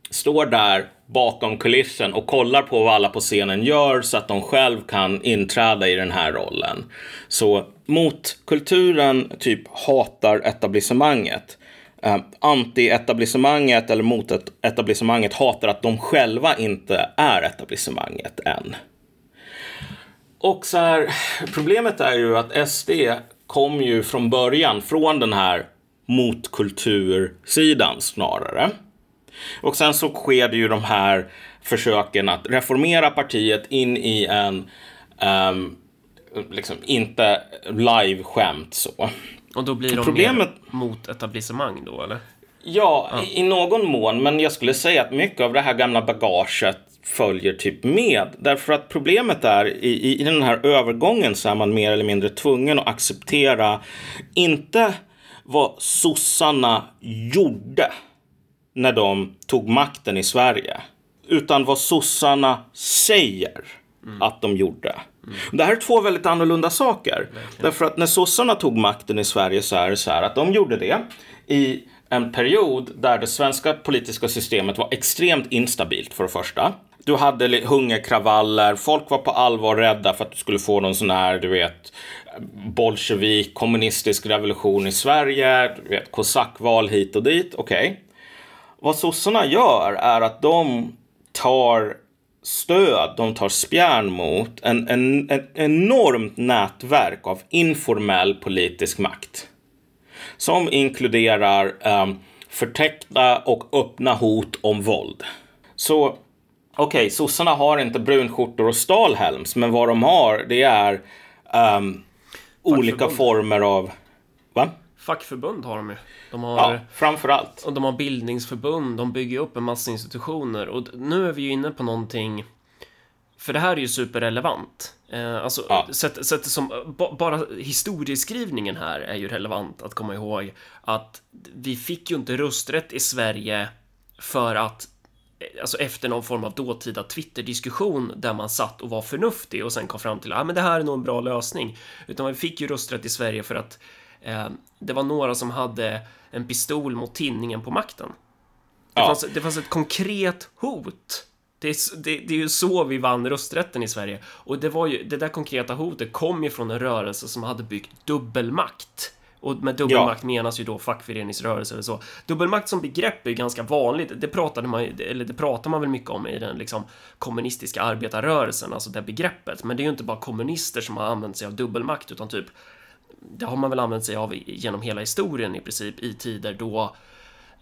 står där bakom kulissen och kollar på vad alla på scenen gör så att de själv kan inträda i den här rollen. Så motkulturen typ hatar etablissemanget. Eh, Anti-etablissemanget eller mot etablissemanget hatar att de själva inte är etablissemanget än. Och så här, problemet är ju att SD kom ju från början från den här motkultursidan snarare. Och sen så sker det ju de här försöken att reformera partiet in i en um, liksom inte live-skämt så. Och då blir de Problemet... mot etablissemang då, eller? Ja, ja, i någon mån. Men jag skulle säga att mycket av det här gamla bagaget följer typ med. Därför att problemet är i, i den här övergången så är man mer eller mindre tvungen att acceptera inte vad sossarna gjorde när de tog makten i Sverige. Utan vad sossarna säger mm. att de gjorde. Mm. Det här är två väldigt annorlunda saker. Verkligen. Därför att när sossarna tog makten i Sverige så är det så här att de gjorde det i en period där det svenska politiska systemet var extremt instabilt för det första. Du hade hungerkravaller, folk var på allvar rädda för att du skulle få någon sån här, du vet, bolsjevik, kommunistisk revolution i Sverige, du vet, kosackval hit och dit. Okej. Okay. Vad sossarna gör är att de tar stöd, de tar spjärn mot en, en, ett enormt nätverk av informell politisk makt. Som inkluderar um, förtäckta och öppna hot om våld. Så okej, okay, sossarna har inte brunskjortor och stalhelms, men vad de har det är um, olika former av... Va? Fackförbund har de ju. De har, ja, framför allt. Och de har bildningsförbund, de bygger upp en massa institutioner. Och nu är vi ju inne på någonting för det här är ju superrelevant. Eh, alltså, ja. sätt, sätt som, bara historieskrivningen här är ju relevant att komma ihåg att vi fick ju inte rösträtt i Sverige för att alltså efter någon form av dåtida Twitter-diskussion där man satt och var förnuftig och sen kom fram till att ah, det här är nog en bra lösning. Utan vi fick ju rösträtt i Sverige för att eh, det var några som hade en pistol mot tinningen på makten. Det, ja. fanns, det fanns ett konkret hot. Det är, det, det är ju så vi vann rösträtten i Sverige. Och det, var ju, det där konkreta hotet kom ju från en rörelse som hade byggt dubbelmakt. Och med dubbelmakt ja. menas ju då fackföreningsrörelse eller så. Dubbelmakt som begrepp är ganska vanligt. Det pratade man, eller det pratar man väl mycket om i den liksom kommunistiska arbetarrörelsen, alltså det begreppet. Men det är ju inte bara kommunister som har använt sig av dubbelmakt, utan typ det har man väl använt sig av genom hela historien i princip i tider då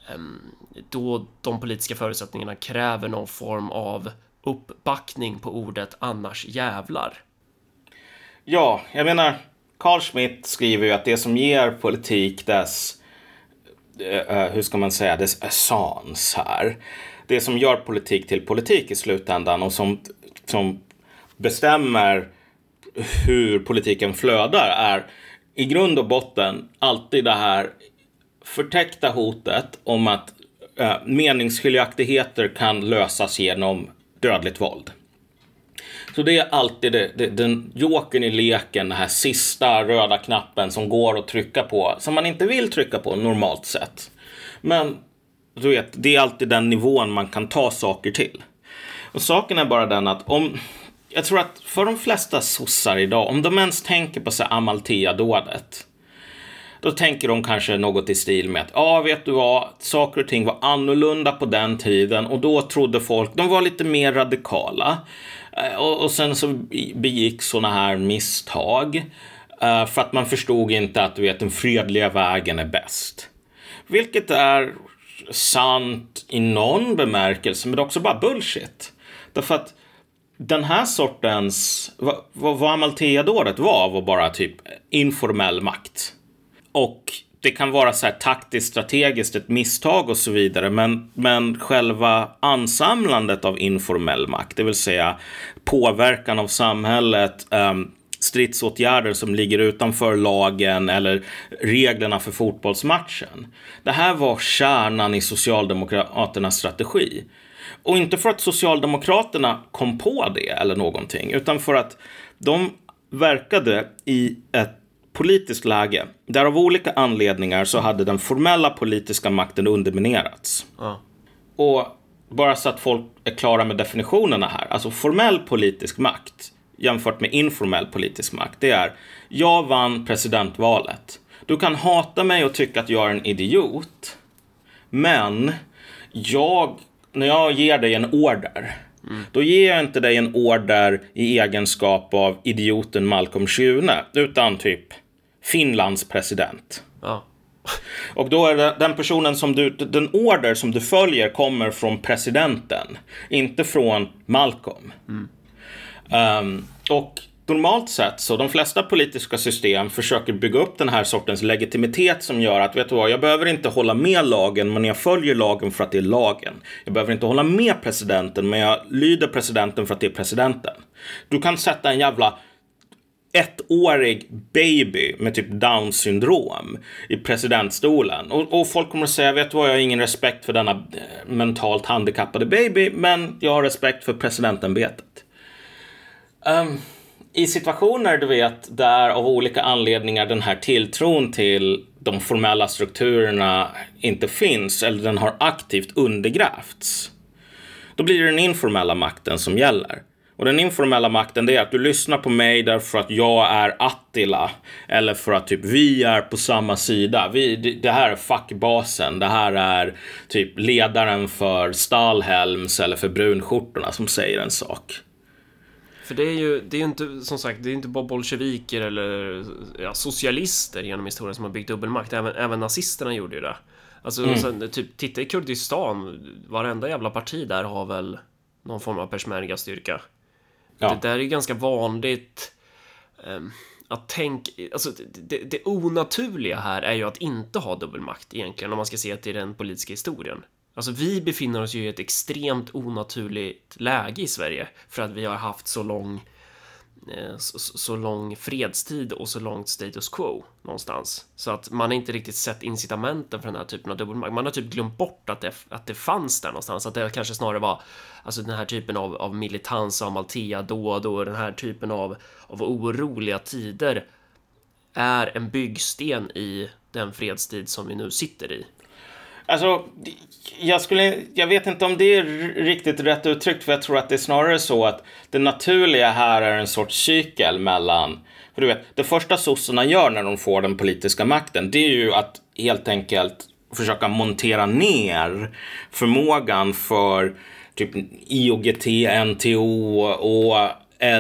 Ehm, då de politiska förutsättningarna kräver någon form av uppbackning på ordet annars jävlar. Ja, jag menar, Carl Schmitt skriver ju att det som ger politik dess, eh, eh, hur ska man säga, dess essens här. Det som gör politik till politik i slutändan och som, som bestämmer hur politiken flödar är i grund och botten alltid det här förtäckta hotet om att eh, meningsskiljaktigheter kan lösas genom dödligt våld. Så det är alltid det, det, den jokern i leken, den här sista röda knappen som går att trycka på, som man inte vill trycka på normalt sett. Men du vet, det är alltid den nivån man kan ta saker till. Och saken är bara den att om, jag tror att för de flesta sossar idag, om de ens tänker på Amalthea-dådet, då tänker de kanske något i stil med att, ja, vet du vad, saker och ting var annorlunda på den tiden och då trodde folk, de var lite mer radikala. Eh, och, och sen så begick sådana här misstag eh, för att man förstod inte att du vet, den fredliga vägen är bäst. Vilket är sant i någon bemärkelse, men det är också bara bullshit. Därför att den här sortens, vad, vad Amalthea-dådet var, var bara typ informell makt. Och det kan vara så här taktiskt strategiskt ett misstag och så vidare. Men, men själva ansamlandet av informell makt, det vill säga påverkan av samhället, um, stridsåtgärder som ligger utanför lagen eller reglerna för fotbollsmatchen. Det här var kärnan i Socialdemokraternas strategi. Och inte för att Socialdemokraterna kom på det eller någonting, utan för att de verkade i ett politiskt läge där av olika anledningar så hade den formella politiska makten underminerats. Ja. Och bara så att folk är klara med definitionerna här. Alltså formell politisk makt jämfört med informell politisk makt. Det är jag vann presidentvalet. Du kan hata mig och tycka att jag är en idiot. Men jag, när jag ger dig en order. Då ger jag inte dig en order i egenskap av idioten Malcolm Schune. Utan typ Finlands president. Ja. Och då är det den personen som du, den order som du följer kommer från presidenten, inte från Malcolm. Um, och normalt sett så de flesta politiska system försöker bygga upp den här sortens legitimitet som gör att, vet du vad, jag behöver inte hålla med lagen, men jag följer lagen för att det är lagen. Jag behöver inte hålla med presidenten, men jag lyder presidenten för att det är presidenten. Du kan sätta en jävla ettårig baby med typ down syndrom i presidentstolen. Och, och, folk kommer att säga, vet du vad, jag har ingen respekt för denna eh, mentalt handikappade baby, men jag har respekt för presidentämbetet. Um, I situationer, du vet, där av olika anledningar den här tilltron till de formella strukturerna inte finns, eller den har aktivt undergrävts, då blir det den informella makten som gäller. Och den informella makten det är att du lyssnar på mig därför att jag är Attila. Eller för att typ vi är på samma sida. Vi, det här är fackbasen. Det här är typ ledaren för Stalhelms eller för brunskjortorna som säger en sak. För det är ju, det är inte, som sagt, det är inte bara bolsjeviker eller ja, socialister genom historien som har byggt dubbelmakt. Även, även nazisterna gjorde ju det. Alltså, mm. sen, typ, titta i Kurdistan. Varenda jävla parti där har väl någon form av persmerga-styrka. Ja. Det där är ganska vanligt. Ehm, att tänka, alltså det, det, onaturliga här är ju att inte ha dubbelmakt egentligen, om man ska se till den politiska historien. Alltså vi befinner oss ju i ett extremt onaturligt läge i Sverige för att vi har haft så lång Eh, Eh, så, så, lång fredstid och så långt status quo någonstans. Så att man har inte riktigt sett incitamenten för den här typen av dubbelmakt. Man har typ glömt bort att det, att det fanns där någonstans. Att det kanske snarare var alltså den här typen av, av militans och Amalthea-dåd och den här typen av, av oroliga tider är en byggsten i den fredstid som vi nu sitter i. Alltså, jag, skulle, jag vet inte om det är riktigt rätt uttryckt, för jag tror att det är snarare så att det naturliga här är en sorts cykel mellan för du vet, det första sossarna gör när de får den politiska makten, det är ju att helt enkelt försöka montera ner förmågan för typ IOGT, NTO och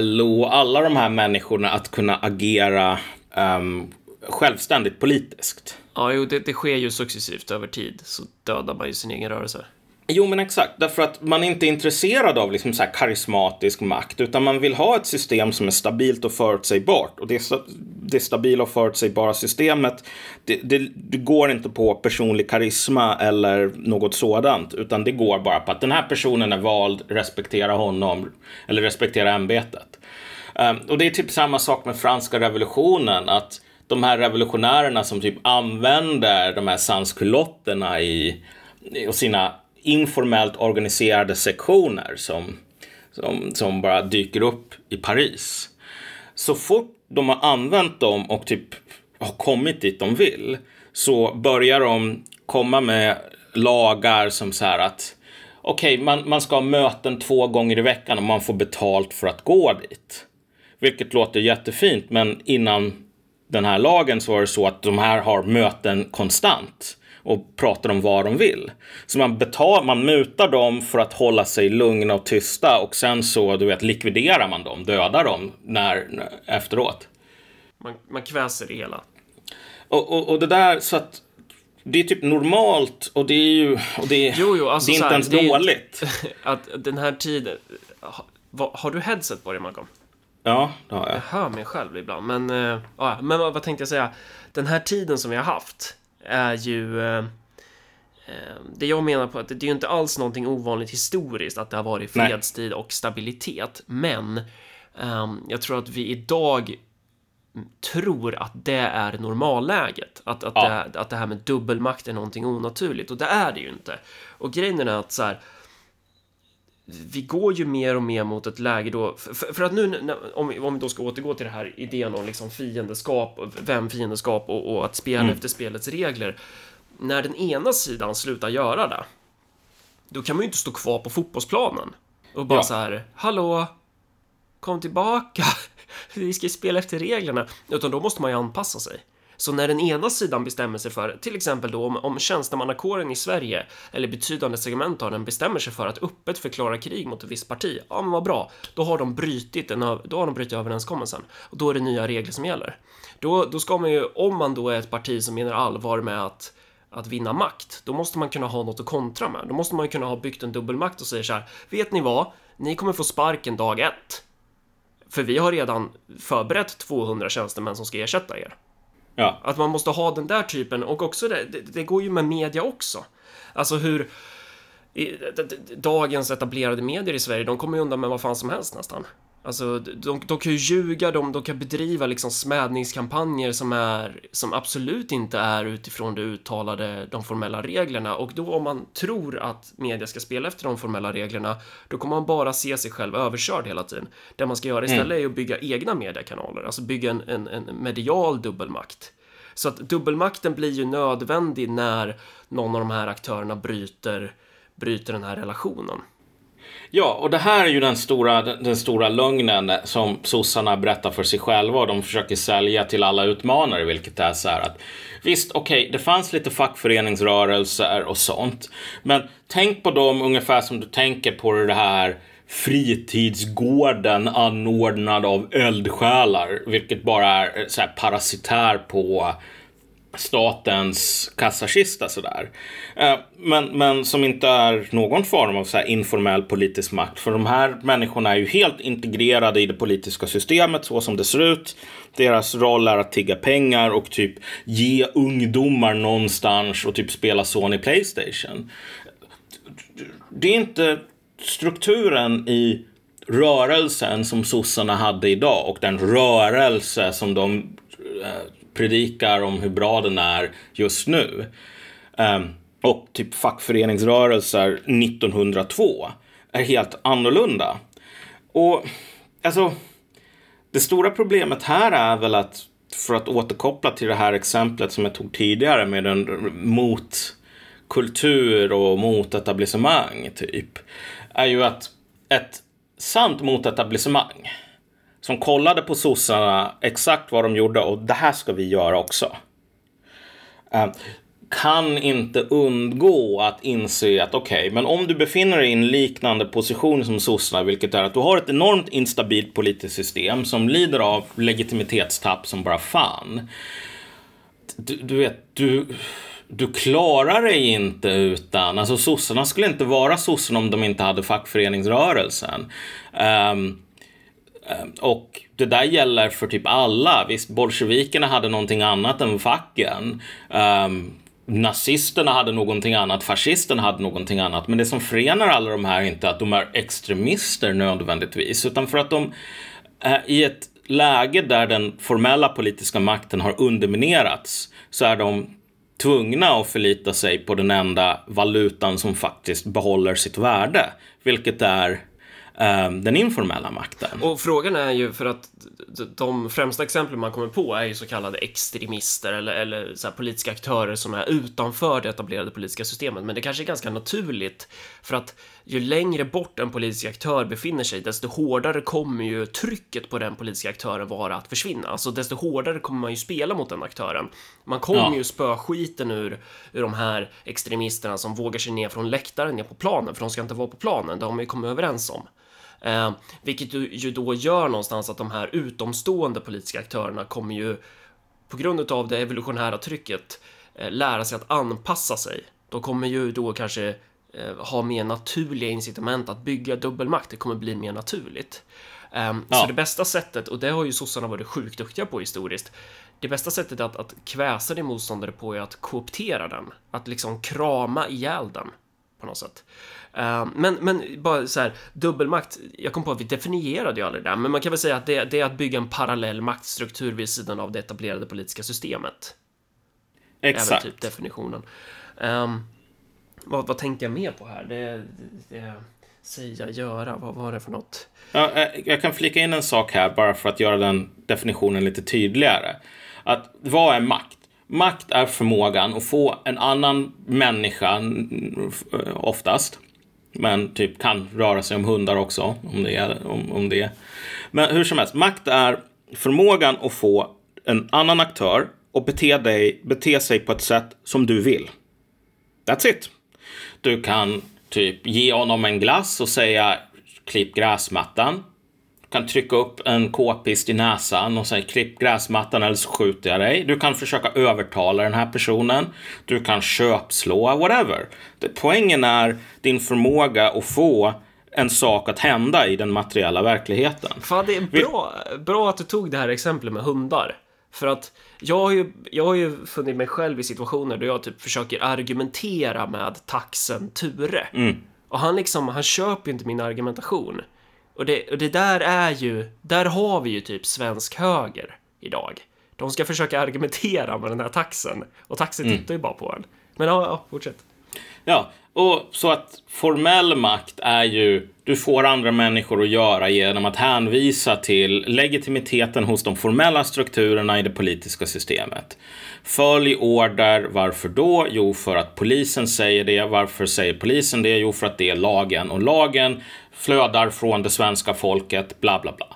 LO och alla de här människorna att kunna agera um, självständigt politiskt. Ja, jo, det, det sker ju successivt över tid, så dödar man ju sin egen rörelse. Jo, men exakt. Därför att man är inte intresserad av liksom så karismatisk makt, utan man vill ha ett system som är stabilt och förutsägbart. Och det, det stabila och förutsägbara systemet, det, det, det, går inte på personlig karisma eller något sådant, utan det går bara på att den här personen är vald, respektera honom, eller respektera ämbetet. Um, och det är typ samma sak med franska revolutionen, att de här revolutionärerna som typ använder de här sanskulotterna i, i sina informellt organiserade sektioner som, som, som bara dyker upp i Paris. Så fort de har använt dem och typ har kommit dit de vill så börjar de komma med lagar som så här att okej, okay, man, man ska ha möten två gånger i veckan och man får betalt för att gå dit. Vilket låter jättefint, men innan den här lagen så var det så att de här har möten konstant och pratar om vad de vill. Så man, betal, man mutar dem för att hålla sig lugna och tysta och sen så du vet, likviderar man dem, dödar dem när, efteråt. Man, man kväser det hela. Och, och, och det där så att det är typ normalt och det är ju och det, är, jo, jo, alltså det är inte här, ens dåligt. Är, att den här tiden... Har, har du headset på dig, Malcolm? Ja, det har jag. Jag hör mig själv ibland, men, äh, ja, men vad, vad, tänkte jag säga? Den här tiden som vi har haft är ju... Äh, det jag menar på att det är ju inte alls någonting ovanligt historiskt att det har varit fredstid Nej. och stabilitet, men ähm, jag tror att vi idag tror att det är normalläget. Att, att, ja. det, att det här med dubbelmakt är någonting onaturligt och det är det ju inte. Och grejen är att så här, vi går ju mer och mer mot ett läge då, för, för att nu, om om vi då ska återgå till det här idén om liksom fiendeskap, vem fiendeskap och, och att spela mm. efter spelets regler. När den ena sidan slutar göra det, då kan man ju inte stå kvar på fotbollsplanen och bara ja. så här, hallå, kom tillbaka, vi ska spela efter reglerna, utan då måste man ju anpassa sig. Så när den ena sidan bestämmer sig för, till exempel då om, om tjänstemannakåren i Sverige, eller betydande segment av den, bestämmer sig för att öppet förklara krig mot ett visst parti, ja men vad bra, då har de brutit, en, då har de brutit överenskommelsen. Och då är det nya regler som gäller. Då, då ska man ju, om man då är ett parti som menar allvar med att att vinna makt, då måste man kunna ha något att kontra med. Då måste man kunna ha byggt en dubbelmakt och säga så här, vet ni vad? Ni kommer få sparken dag ett. För vi har redan förberett 200 tjänstemän som ska ersätta er. Ja. Att man måste ha den där typen och också det, det, det går ju med media också. Alltså hur i, dagens etablerade medier i Sverige, de kommer ju undan med vad fan som helst nästan. Alltså, de, de kan ju ljuga, de, de kan bedriva liksom smädningskampanjer som är som absolut inte är utifrån det uttalade, de formella reglerna och då om man tror att media ska spela efter de formella reglerna, då kommer man bara se sig själv överkörd hela tiden. Det man ska göra istället mm. är att bygga egna mediekanaler, alltså bygga en, en, en medial dubbelmakt. Så att dubbelmakten blir ju nödvändig när någon av de här aktörerna bryter, bryter den här relationen. Ja, och det här är ju den stora, den stora lögnen som sossarna berättar för sig själva och de försöker sälja till alla utmanare, vilket är så här att visst, okej, okay, det fanns lite fackföreningsrörelser och sånt, men tänk på dem ungefär som du tänker på det här fritidsgården anordnad av eldsjälar, vilket bara är så här parasitär på statens kassakista sådär. Eh, men, men som inte är någon form av så informell politisk makt. För de här människorna är ju helt integrerade i det politiska systemet så som det ser ut. Deras roll är att tigga pengar och typ ge ungdomar någonstans och typ spela Sony Playstation. Det är inte strukturen i rörelsen som sossarna hade idag och den rörelse som de eh, predikar om hur bra den är just nu. Um, och typ fackföreningsrörelser 1902 är helt annorlunda. Och alltså, det stora problemet här är väl att för att återkoppla till det här exemplet som jag tog tidigare med en motkultur och motetablissemang typ, är ju att ett sant motetablissemang som kollade på sossarna exakt vad de gjorde och det här ska vi göra också. Uh, kan inte undgå att inse att okej, okay, men om du befinner dig i en liknande position som sossarna, vilket är att du har ett enormt instabilt politiskt system som lider av legitimitetstapp som bara fan. Du, du vet, du, du klarar dig inte utan, alltså sossarna skulle inte vara sossarna om de inte hade fackföreningsrörelsen. Um, Eh, och det där gäller för typ alla. Visst, bolsjevikerna hade någonting annat än facken. Um, nazisterna hade någonting annat, fascisterna hade någonting annat. Men det som förenar alla de här är inte att de är extremister nödvändigtvis, utan för att de är i ett läge där den formella politiska makten har underminerats så är de tvungna att förlita sig på den enda valutan som faktiskt behåller sitt värde, vilket är den informella makten. Och frågan är ju för att de främsta exemplen man kommer på är ju så kallade extremister eller, eller så politiska aktörer som är utanför det etablerade politiska systemet. Men det kanske är ganska naturligt för att ju längre bort en politisk aktör befinner sig, desto hårdare kommer ju trycket på den politiska aktören vara att försvinna. Alltså desto hårdare kommer man ju spela mot den aktören. Man kommer ja. ju spöa skiten ur, ur de här extremisterna som vågar sig ner från läktaren ner på planen, för de ska inte vara på planen, det har man ju kommit överens om. Eh, vilket ju då gör någonstans att de här utomstående politiska aktörerna kommer ju på grund av det evolutionära trycket eh, lära sig att anpassa sig. De kommer ju då kanske eh, ha mer naturliga incitament att bygga dubbelmakt. Det kommer bli mer naturligt. Um, ja. Så det bästa sättet, och det har ju sossarna varit sjukt duktiga på historiskt, det bästa sättet att, att kväsa din motståndare på är att kooptera den, att liksom krama ihjäl den på något sätt. Uh, men, men bara så här, dubbelmakt, jag kom på att vi definierade ju aldrig det där, men man kan väl säga att det, det är att bygga en parallell maktstruktur vid sidan av det etablerade politiska systemet. Exakt. Är typ definitionen. Um, vad, vad tänkte jag mer på här? Det, det, säga, göra, vad var det för något? Ja, eh, jag kan flika in en sak här bara för att göra den definitionen lite tydligare. Att vad är makt? Makt är förmågan att få en annan människa, eh, oftast, men typ kan röra sig om hundar också, om det är. Om, om det. Men hur som helst, makt är förmågan att få en annan aktör och bete, dig, bete sig på ett sätt som du vill. That's it. Du kan typ ge honom en glass och säga klipp gräsmattan. Kan trycka upp en k-pist i näsan och säga klipp gräsmattan eller så skjuter jag dig. Du kan försöka övertala den här personen. Du kan köpslå, whatever. Poängen är din förmåga att få en sak att hända i den materiella verkligheten. Fan, det är bra, bra att du tog det här exemplet med hundar. För att jag har ju, jag har ju funnit mig själv i situationer där jag typ försöker argumentera med taxen Ture. Mm. Och han liksom, han köper ju inte min argumentation. Och det, och det där är ju, där har vi ju typ svensk höger idag. De ska försöka argumentera med den här taxen. Och taxen Mm. tittar ju bara på en. Men ja, ja, fortsätt. Ja, och så att formell makt är ju du får andra människor att göra genom att hänvisa till legitimiteten hos de formella strukturerna i det politiska systemet. Följ order. Varför då? Jo, för att polisen säger det. Varför säger polisen det? Jo, för att det är lagen. Och lagen flödar från det svenska folket, bla bla bla.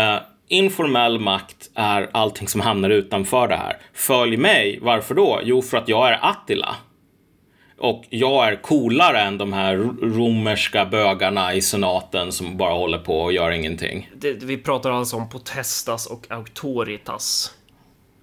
Uh, informell makt är allting som hamnar utanför det här. Följ mig. Varför då? Jo, för att jag är Attila. Och jag är coolare än de här romerska bögarna i senaten som bara håller på och gör ingenting. Det, vi pratar alltså om potestas och autoritas.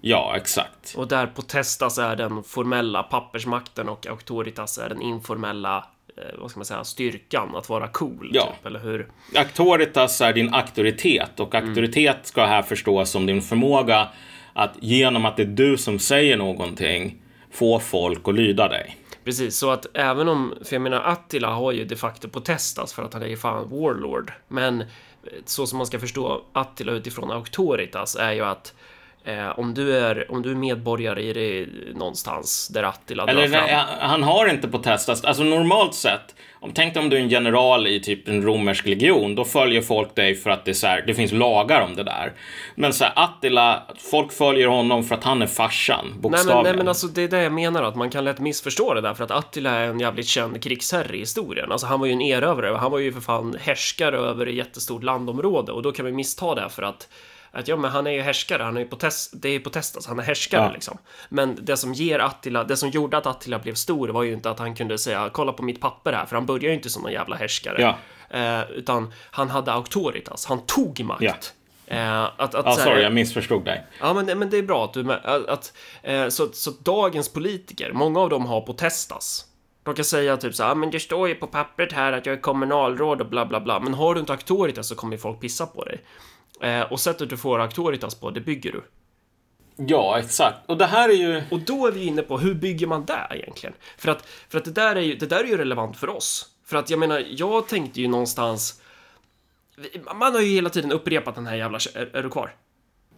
Ja, exakt. Och där potestas är den formella pappersmakten och auktoritas är den informella, eh, vad ska man säga, styrkan att vara cool. Ja. Typ, eller hur? Auktoritas är din auktoritet och auktoritet ska här förstås som din förmåga att genom att det är du som säger någonting få folk att lyda dig. Precis, så att även om, för jag menar Attila har ju de facto potestas för att han är ju fan warlord. Men så som man ska förstå Attila utifrån auktoritas är ju att eh, om, du är, om du är medborgare i det någonstans där Attila drar Eller fram. nej, han har inte potestas. Alltså normalt sett, om, tänk dig om du är en general i typ en romersk legion, då följer folk dig för att det, är så här, det finns lagar om det där. Men så här, Attila, folk följer honom för att han är farsan, Nej bokstavligen. men, nej men alltså det är det jag menar, att man kan lätt missförstå det där för att Attila är en jävligt känd krigsherre i historien. Alltså han var ju en erövrare, han var ju för fan härskare över ett jättestort landområde och då kan vi missta det för att att ja, men han är ju härskare, han är ju potest, det är ju potestas, han är härskare Ja. liksom. Men det som ger Attila, det som gjorde att Attila blev stor var ju inte att han kunde säga kolla på mitt papper här, för han började ju inte som någon jävla härskare. Ja. Eh, utan han hade auktoritas, han tog makt. Ja. Eh, att, att, Ja, så här- sorry, jag missförstod dig. Ja, men, men det är bra att du... Att, att, eh, så, så dagens politiker, många av dem har potestas. De kan säga typ så här, "Ah, men det står ju på pappret här att jag är kommunalråd och bla bla bla. Men har du inte auktoritas så kommer folk pissa på dig. Eh, och sättet du får auktoritas på, det bygger du. Ja, exakt. Och det här är ju... Och då är vi inne på hur bygger man det egentligen? För att, för att det, där är ju, det där är ju relevant för oss. För att jag menar, jag tänkte ju någonstans... Man har ju hela tiden upprepat den här jävla... Är, är du kvar?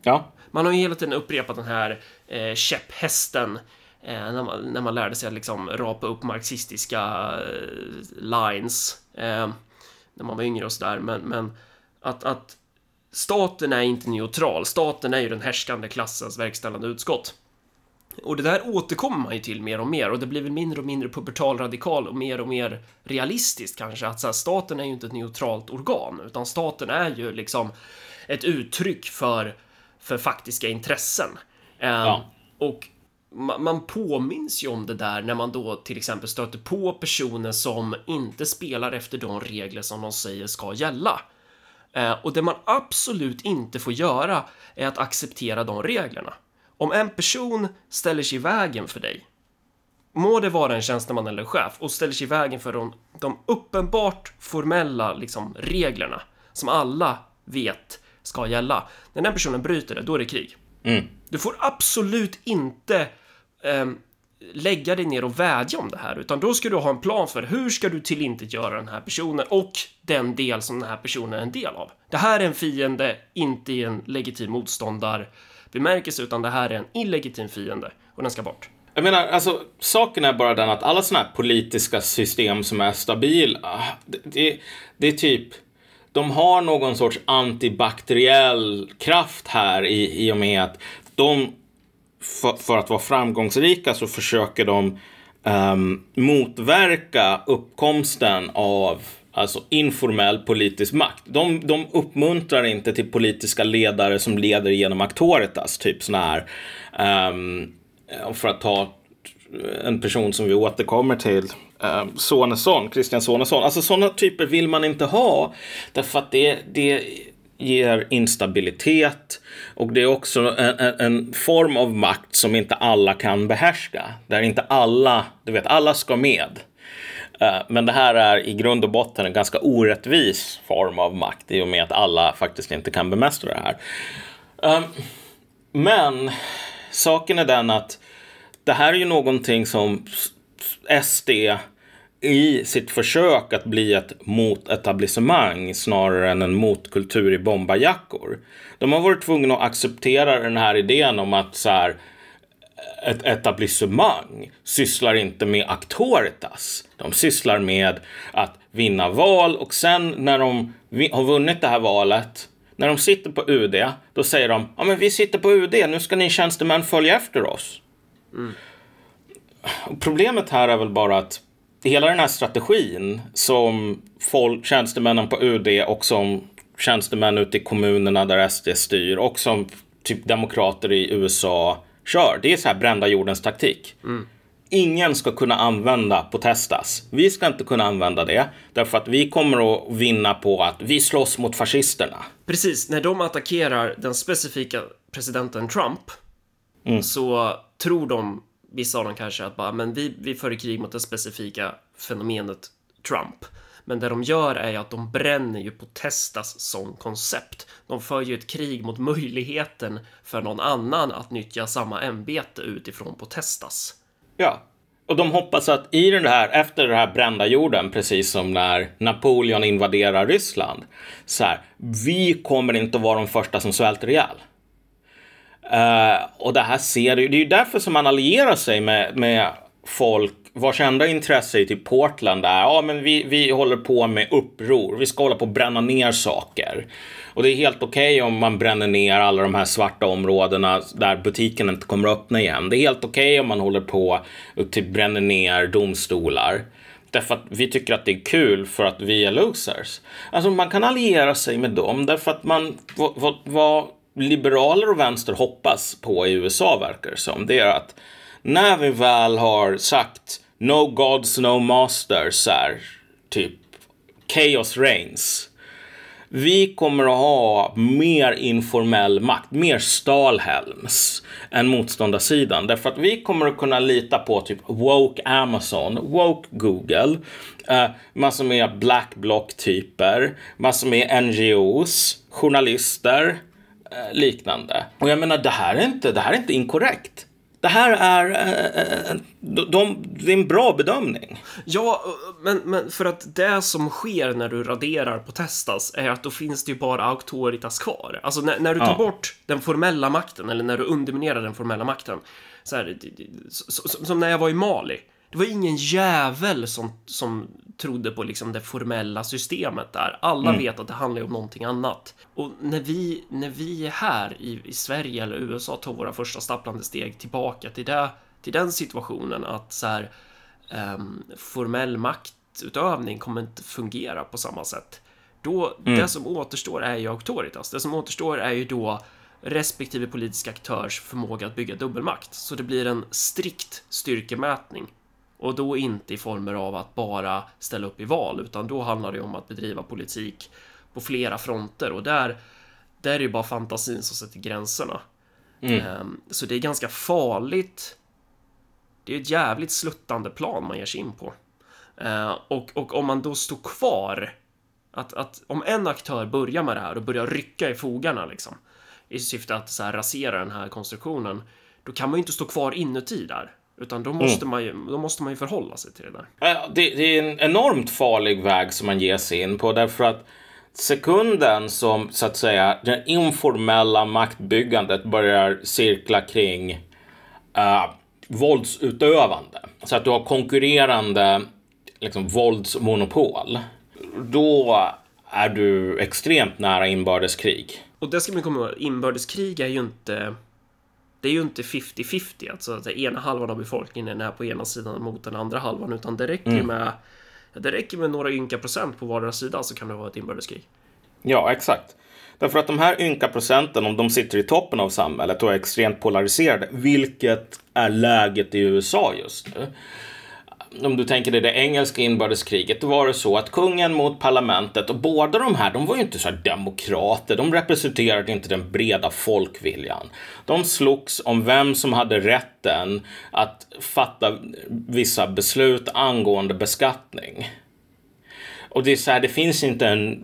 Ja. Man har ju hela tiden upprepat den här eh, käpphästen eh, när, man, när man lärde sig att liksom rapa upp marxistiska eh, lines eh, när man var yngre och sådär. Men, men att, att staten är inte neutral. Staten är ju den härskande klassens verkställande utskott. Och det där återkommer man ju till mer och mer och det blir väl mindre och mindre pubertal radikal och mer och mer realistiskt kanske att så här, staten är ju inte ett neutralt organ utan staten är ju liksom ett uttryck för, för faktiska intressen. Eh, Ja. Och ma- man påminns ju om det där när man då till exempel stöter på personer som inte spelar efter de regler som de säger ska gälla. Eh, och det man absolut inte får göra är att acceptera de reglerna. Om en person ställer sig i vägen för dig, må det vara en tjänsteman eller chef, och ställer sig i vägen för de, de uppenbart formella liksom, reglerna som alla vet ska gälla. När den personen bryter det, då är det krig. Mm. Du får absolut inte ehm, lägga dig ner och vädja om det här, utan då ska du ha en plan för hur ska du tillintetgöra den här personen och den del som den här personen är en del av. Det här är en fiende, inte i en legitim motståndarbemärkelse, utan det här är en illegitim fiende och den ska bort. Jag menar, alltså saken är bara den att alla sådana här politiska system som är stabila, det, det, det är typ de har någon sorts antibakteriell kraft här i, i och med att de för, för att vara framgångsrika så försöker de um, motverka uppkomsten av alltså informell politisk makt. De, de uppmuntrar inte till politiska ledare som leder genom Aktoritas, typ sådana här, um, för att ta en person som vi återkommer till, um, Sonesson, Christian Sonesson. Alltså sådana typer vill man inte ha, därför att det, det ger instabilitet och det är också en, en, form av makt som inte alla kan behärska. Där inte alla, du vet, alla ska med. Eh, men det här är i grund och botten en ganska orättvis form av makt i och med att alla faktiskt inte kan bemästra det här. Ehm, men saken är den att det här är ju någonting som SD i sitt försök att bli ett motetablissemang snarare än en motkultur i bombajackor. De har varit tvungna att acceptera den här idén om att så här, ett etablissemang sysslar inte med aktoritas. De sysslar med att vinna val och sen när de har vunnit det här valet, när de sitter på UD, då säger de ja men vi sitter på UD, nu ska ni tjänstemän följa efter oss. Mm. Problemet här är väl bara att hela den här strategin som folk, tjänstemännen på UD och som tjänstemän ute i kommunerna där SD styr och som typ demokrater i USA kör. Det är så här brända jordens taktik. Mm. Ingen ska kunna använda Potestas. Vi ska inte kunna använda det därför att vi kommer att vinna på att vi slåss mot fascisterna. Precis, när de attackerar den specifika presidenten Trump mm. så tror de vissa av dem kanske att bara, men vi, vi för krig mot det specifika fenomenet Trump. Men det de gör är ju att de bränner ju på Testas som koncept. De för ju ett krig mot möjligheten för någon annan att nyttja samma ämbete utifrån på Testas. Ja, och de hoppas att i den här, efter den här brända jorden, precis som när Napoleon invaderar Ryssland, så här, vi kommer inte att vara de första som svälter ihjäl. Uh, och det här ser du, det är ju därför som man allierar sig med, med folk vars enda intresse i typ Portland är ja, men vi, vi håller på med uppror. Vi ska hålla på att bränna ner saker. Och det är helt okej okay om man bränner ner alla de här svarta områdena där butiken inte kommer att öppna igen. Det är helt okej okay om man håller på och typ bränner ner domstolar. Därför att vi tycker att det är kul för att vi är losers. Alltså man kan alliera sig med dem därför att man, vad, vad, vad liberaler och vänster hoppas på i USA verkar det som, det är att när vi väl har sagt no gods, no masters, här, typ chaos reigns. Vi kommer att ha mer informell makt, mer Stalhelms än motståndarsidan. Därför att vi kommer att kunna lita på typ woke Amazon, woke Google, eh, massor med black block-typer, massor med NGOs, journalister, liknande. Och jag menar, det här är inte, det här är inte inkorrekt. Det här är, äh, de, det är en bra bedömning. Ja, men, men för att det som sker när du raderar på Testas är att då finns det ju bara auktoritas kvar. Alltså när, när du tar ja. bort den formella makten eller när du underminerar den formella makten. Så här, som när jag var i Mali. Det var ingen jävel som, som trodde på liksom det formella systemet där. Alla mm. vet att det handlar om någonting annat. Och när vi, när vi är här i, i Sverige eller USA tar våra första stapplande steg tillbaka till, det, till den situationen att så här, um, formell maktutövning kommer inte fungera på samma sätt. Då, mm. det som återstår är ju auktoritas. Det som återstår är ju då respektive politisk aktörs förmåga att bygga dubbelmakt. Så det blir en strikt styrkemätning och då inte i former av att bara ställa upp i val, utan då handlar det om att bedriva politik på flera fronter och där, där är det bara fantasin som sätter gränserna. Mm. Ehm, så det är ganska farligt. Det är ett jävligt sluttande plan man ger sig in på. Ehm, och, och om man då står kvar, att, att om en aktör börjar med det här och börjar rycka i fogarna liksom, i syfte att så här, rasera den här konstruktionen, då kan man ju inte stå kvar inuti där. Utan då måste, mm. man ju, då måste man ju förhålla sig till det där. Det, det är en enormt farlig väg som man ger sig in på därför att sekunden som så att säga det informella maktbyggandet börjar cirkla kring uh, våldsutövande. Så att du har konkurrerande liksom, våldsmonopol. Då är du extremt nära inbördeskrig. Och det ska man komma ihåg, inbördeskrig är ju inte det är ju inte 50-50, alltså att ena halvan av befolkningen är på ena sidan mot den andra halvan, utan det räcker mm. med det räcker med några ynka procent på vardera sida så kan det vara ett inbördeskrig. Ja, exakt. Därför att de här ynka procenten, om de sitter i toppen av samhället och är extremt polariserade, vilket är läget i USA just nu, om du tänker dig det engelska inbördeskriget, då var det så att kungen mot parlamentet och båda de här, de var ju inte så demokrater. De representerade inte den breda folkviljan. De slogs om vem som hade rätten att fatta vissa beslut angående beskattning. Och det är så här, det finns inte en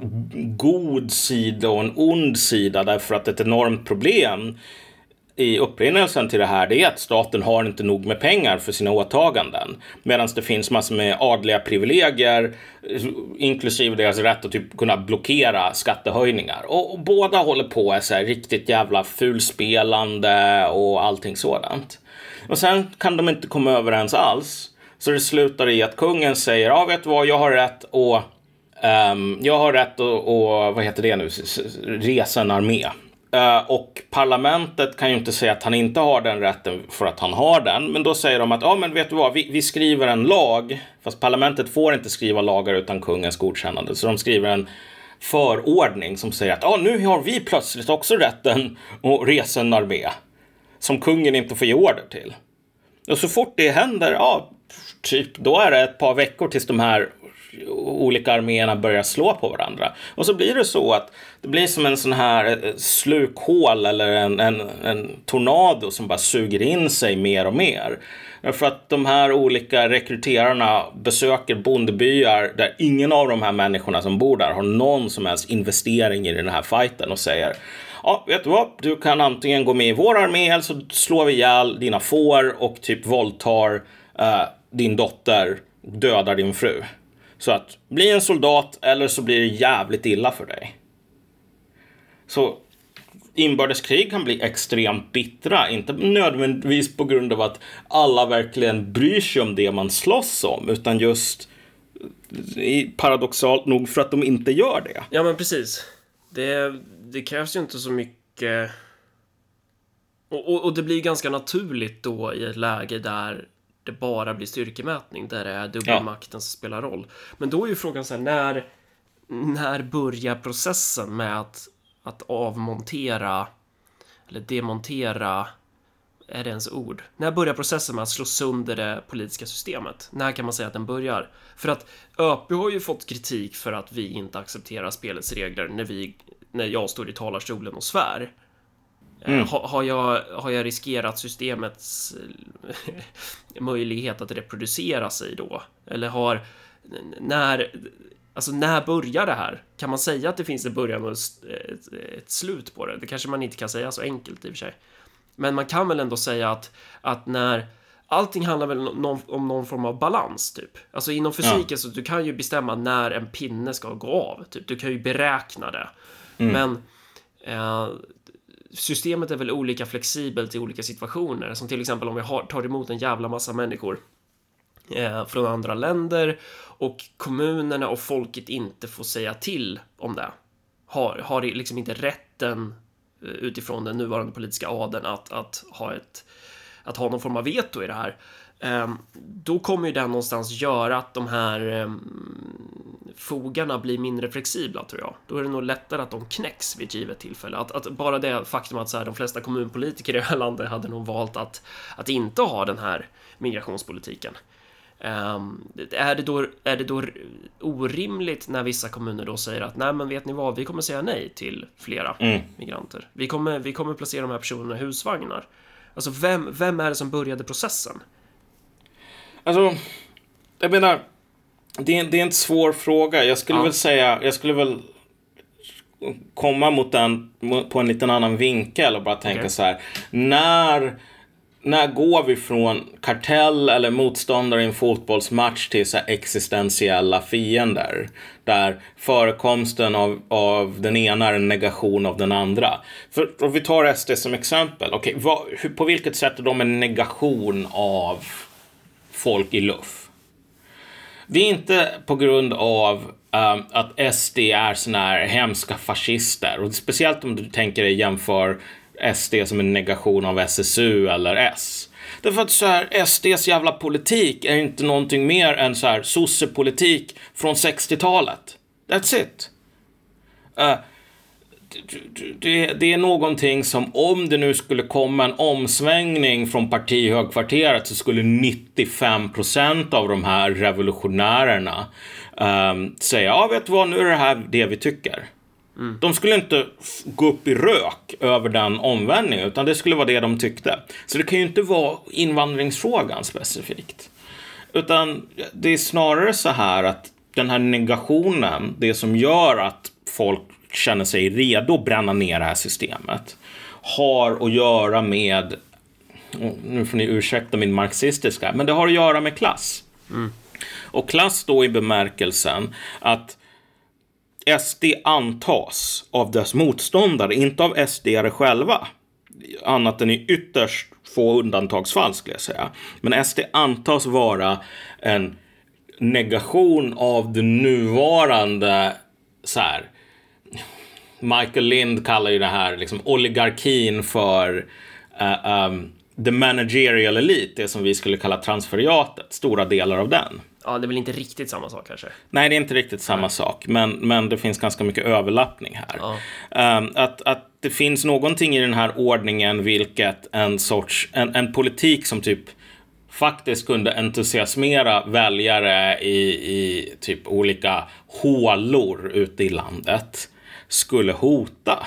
god sida och en ond sida därför att ett enormt problem i upprinnelsen till det här det är att staten har inte nog med pengar för sina åtaganden. Medan det finns massor med adliga privilegier, inklusive deras rätt att typ kunna blockera skattehöjningar. Och, och båda håller på är så här riktigt jävla fulspelande och allting sådant. Och sen kan de inte komma överens alls. Så det slutar i att kungen säger, ja vet du vad, jag har rätt och um, jag har rätt att, och, vad heter det nu, resa en armé. Eh, och parlamentet kan ju inte säga att han inte har den rätten för att han har den. Men då säger de att, ja men vet du vad, vi, vi, skriver en lag. Fast parlamentet får inte skriva lagar utan kungens godkännande. Så de skriver en förordning som säger att, ja nu har vi plötsligt också rätten att resa en armé. Som kungen inte får ge order till. Och så fort det händer, ja, typ, då är det ett par veckor tills de här olika arméerna börjar slå på varandra. Och så blir det så att det blir som en sån här eh, slukhål eller en, en, en tornado som bara suger in sig mer och mer. För att de här olika rekryterarna besöker bondebyar där ingen av de här människorna som bor där har någon som helst investering i den här fighten och säger Ja, vet du vad? Du kan antingen gå med i vår armé eller så slår vi ihjäl dina får och typ våldtar uh, din dotter, dödar din fru. Så att bli en soldat eller så blir det jävligt illa för dig. Så inbördeskrig kan bli extremt bittra, inte nödvändigtvis på grund av att alla verkligen bryr sig om det man slåss om, utan just eh, paradoxalt nog för att de inte gör det. Ja, men precis. Det, det krävs ju inte så mycket. Och, och, och det blir ganska naturligt då i ett läge där det bara blir styrkemätning, där det är dubbelmakten ja. som spelar roll. Men då är ju frågan så här, när, när börjar processen med att, att avmontera eller demontera är det ens ord? När börjar processen med att slå sönder det politiska systemet? När kan man säga att den börjar? För att ÖP har ju fått kritik för att vi inte accepterar spelets regler när, vi, när jag står i talarstolen och svär. Mm. Ha, har, jag, har jag riskerat systemets möjlighet att reproducera sig då? Eller har... När... Alltså när börjar det här? Kan man säga att det finns en början och ett, ett slut på det? Det kanske man inte kan säga så enkelt i och för sig. Men man kan väl ändå säga att, att när allting handlar väl någon, om någon form av balans typ. Alltså inom fysiken ja. så du kan ju bestämma när en pinne ska gå av. Typ. Du kan ju beräkna det. Mm. Men eh, systemet är väl olika flexibelt i olika situationer. Som till exempel om vi har, tar emot en jävla massa människor eh, från andra länder och kommunerna och folket inte får säga till om det. Har, har liksom inte rätten eh, utifrån den nuvarande politiska adeln att, att ha ett att ha någon form av veto i det här. Ehm, då kommer ju den någonstans göra att de här ehm, fogarna blir mindre flexibla tror jag. Då är det nog lättare att de knäcks vid ett givet tillfälle. Att, att bara det faktum att så här, de flesta kommunpolitiker i det här landet hade nog valt att, att inte ha den här migrationspolitiken. Um, är, det då, är det då orimligt när vissa kommuner då säger att nej men vet ni vad, vi kommer säga nej till flera mm. migranter. Vi kommer, vi kommer placera de här personerna i husvagnar. Alltså vem, vem är det som började processen? Alltså, jag menar, det är, det är en svår fråga. Jag skulle ja. väl säga, jag skulle väl komma mot den på en liten annan vinkel och bara tänka okay. så här. När när går vi från kartell eller motståndare i en fotbollsmatch till så existentiella fiender? Där förekomsten av, av den ena är en negation av den andra. För om vi tar SD som exempel. Okay, vad, hur, på vilket sätt är de en negation av folk i luft? Det är inte på grund av um, att SD är såna här hemska fascister. Och speciellt om du tänker dig jämför SD som en negation av SSU eller S. Därför att så här, SDs jävla politik är inte någonting mer än så här sossepolitik från 60-talet. That's it. Uh, det, det, är någonting som om det nu skulle komma en omsvängning från partihögkvarteret så skulle 95 procent av de här revolutionärerna um, säga ja vet du vad nu är det här det vi tycker. Mm. De skulle inte gå upp i rök över den omvändningen, utan det skulle vara det de tyckte. Så det kan ju inte vara invandringsfrågan specifikt. Utan det är snarare så här att den här negationen, det som gör att folk känner sig redo att bränna ner det här systemet, har att göra med, nu får ni ursäkta min marxistiska, men det har att göra med klass. Mm. Och klass då i bemärkelsen att SD antas av dess motståndare, inte av SD själva. Annat än i ytterst få undantagsfall skulle jag säga. Men SD antas vara en negation av det nuvarande så här. Michael Lind kallar ju det här liksom oligarkin för uh, um, the managerial elite, det som vi skulle kalla transferiatet, stora delar av den. Ja, det är väl inte riktigt samma sak kanske? Nej, det är inte riktigt samma Nej. sak, men, men det finns ganska mycket överlappning här. Ja. Um, att, att det finns någonting i den här ordningen, vilket en sorts, en, en politik som typ faktiskt kunde entusiasmera väljare i, i typ olika hålor ute i landet skulle hota.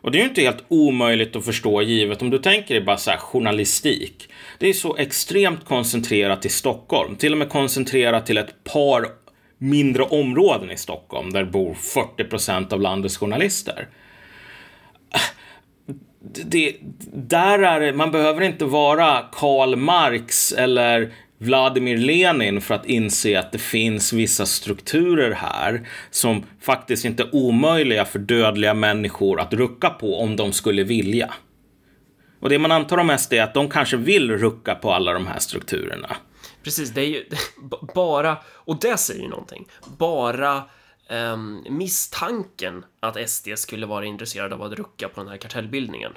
Och det är ju inte helt omöjligt att förstå givet om du tänker dig bara så här journalistik. Det är så extremt koncentrerat i Stockholm, till och med koncentrerat till ett par mindre områden i Stockholm där bor 40 procent av landets journalister. Det, där är det, man behöver inte vara Karl Marx eller Vladimir Lenin för att inse att det finns vissa strukturer här som faktiskt inte är omöjliga för dödliga människor att rucka på om de skulle vilja. Och det man antar om SD är att de kanske vill rucka på alla de här strukturerna. Precis, det är ju bara, och det säger ju någonting, bara um, misstanken att SD skulle vara intresserade av att rucka på den här kartellbildningen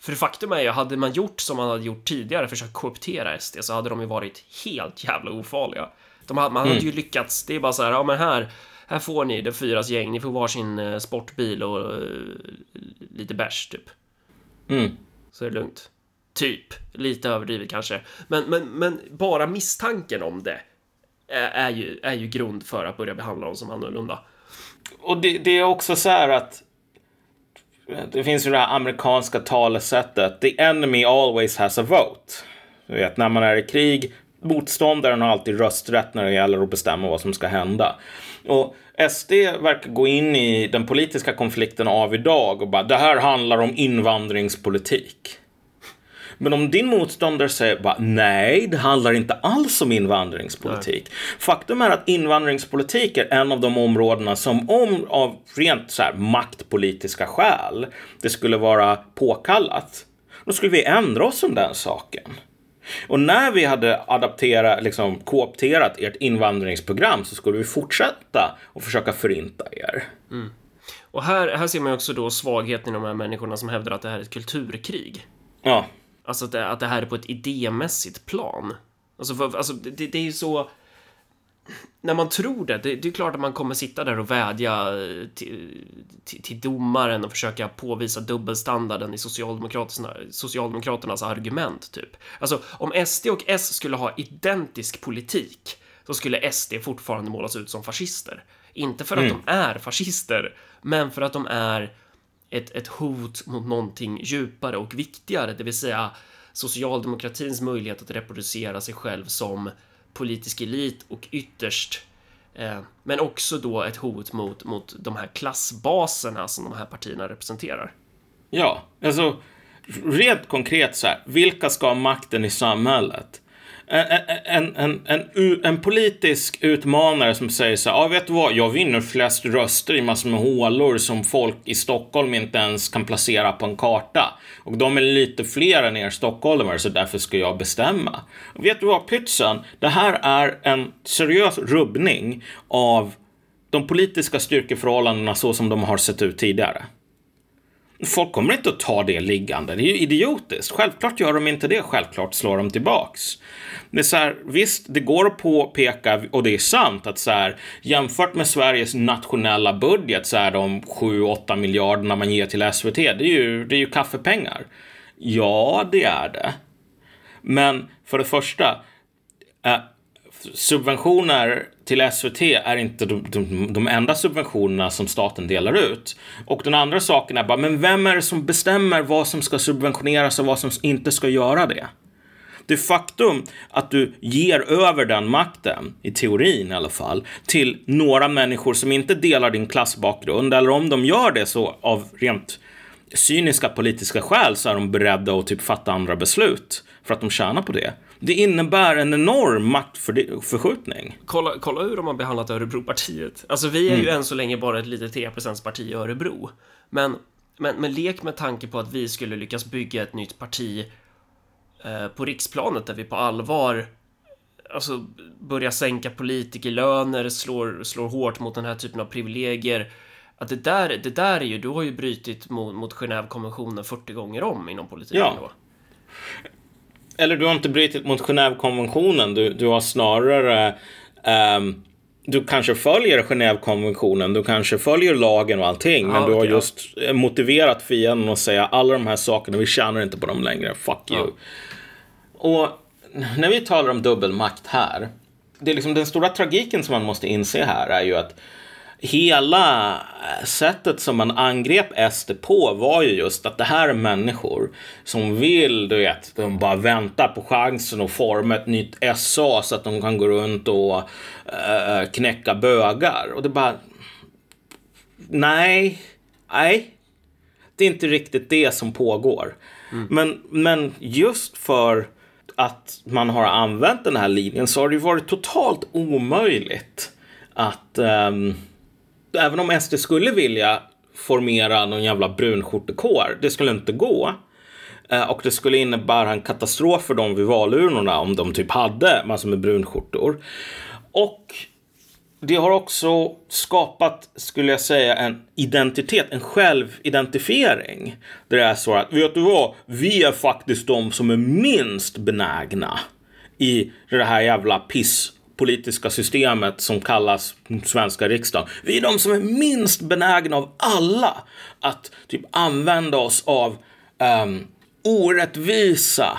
för faktum är ju, hade man gjort som man hade gjort tidigare, försökt kooptera SD, så hade de ju varit helt jävla ofarliga. De hade, man hade mm. ju lyckats, det är bara så här, ja men här, här får ni det fyras gäng, ni får varsin eh, sportbil och uh, lite bärs typ. Mm. Så är det lugnt. Typ, lite överdrivet kanske. Men, men, men bara misstanken om det är, är, ju, är ju grund för att börja behandla dem som annorlunda. Och det, det är också så här att det finns ju det här amerikanska talesättet. The enemy always has a vote. Du vet, när man är i krig, motståndaren har alltid rösträtt när det gäller att bestämma vad som ska hända. Och SD verkar gå in i den politiska konflikten av idag och bara det här handlar om invandringspolitik. Men om din motståndare säger bara nej, det handlar inte alls om invandringspolitik. Nej. Faktum är att invandringspolitik är en av de områdena som om av rent så här maktpolitiska skäl det skulle vara påkallat, då skulle vi ändra oss om den saken. Och när vi hade adapterat, liksom koopterat ert invandringsprogram så skulle vi fortsätta och försöka förinta er. Mm. Och här, här ser man också då svagheten i de här människorna som hävdar att det här är ett kulturkrig. Ja. Alltså att det, att det här är på ett idémässigt plan. Alltså, för, alltså det, det är ju så... När man tror det, det, det, är klart att man kommer sitta där och vädja till, till, till domaren och försöka påvisa dubbelstandarden i Socialdemokraterna, Socialdemokraternas argument, typ. Alltså, om SD och S skulle ha identisk politik så skulle SD fortfarande målas ut som fascister. Inte för att mm. de är fascister, men för att de är ett, ett hot mot någonting djupare och viktigare, det vill säga socialdemokratins möjlighet att reproducera sig själv som politisk elit och ytterst eh, men också då ett hot mot, mot de här klassbaserna som de här partierna representerar. Ja, alltså rent konkret så här, vilka ska ha makten i samhället? Eh, eh, eh, en, en, en, en, politisk utmanare som säger så här, ja vet du vad, jag vinner flest röster i massor med hålor som folk i Stockholm inte ens kan placera på en karta. Och de är lite fler än er stockholmare, så därför ska jag bestämma. Och vet du vad, pytsen, det här är en seriös rubbning av de politiska styrkeförhållandena så som de har sett ut tidigare. Folk kommer inte att ta det liggande. Det är ju idiotiskt. Självklart gör de inte det. Självklart slår de tillbaks. Det är så här, visst, det går att påpeka, och det är sant, att så här, jämfört med Sveriges nationella budget så är de 7-8 miljarderna man ger till SVT, det är ju, det är ju kaffepengar. Ja, det är det. Men för det första, eh, subventioner till SVT är inte de, de, de, enda subventionerna som staten delar ut. Och den andra saken är bara, men vem är det som bestämmer vad som ska subventioneras och vad som inte ska göra det? Det faktum att du ger över den makten, i teorin i alla fall, till några människor som inte delar din klassbakgrund, eller om de gör det så av rent cyniska politiska skäl så är de beredda att typ fatta andra beslut för att de tjänar på det. Det innebär en enorm maktförskjutning. Kolla, kolla hur de har behandlat Örebropartiet. Alltså vi är mm. ju än så länge bara ett litet 3 parti i Örebro. Men, men, men lek med tanke på att vi skulle lyckas bygga ett nytt parti eh, på riksplanet där vi på allvar alltså, börjar sänka politikerlöner, slår, slår hårt mot den här typen av privilegier. Att det där, det där är ju, du har ju brutit mot, mot Genèvekonventionen 40 gånger om inom politiken. Ja. Då eller du har inte brutit mot Genèvekonventionen. Du, du har snarare um, du kanske följer Genèvekonventionen, du kanske följer lagen och allting, men du har just motiverat fienden att säga alla de här sakerna, vi tjänar inte på dem längre, fuck you. Och när vi talar om dubbelmakt här, det är liksom den stora tragiken som man måste inse här är ju att hela sättet som man angrep SD på var ju just att det här är människor som vill, du vet, de bara väntar på chansen att forma ett nytt SA så att de kan gå runt och uh, knäcka bögar. Och det bara... Nej, nej. Det är inte riktigt det som pågår. Mm. Men, men just för att man har använt den här linjen så har det varit totalt omöjligt att um, även om SD skulle vilja formera någon jävla brunskjortekår, det skulle inte gå. Eh, och det skulle innebära en katastrof för dem vid valurnorna om de typ hade massor med brunskjortor. Och det har också skapat, skulle jag säga, en identitet, en självidentifiering. Där det är så att, vet du vad? Vi är faktiskt de som är minst benägna i det här jävla piss politiska systemet som kallas svenska riksdagen. Vi är de som är minst benägna av alla att typ använda oss av um, orättvisa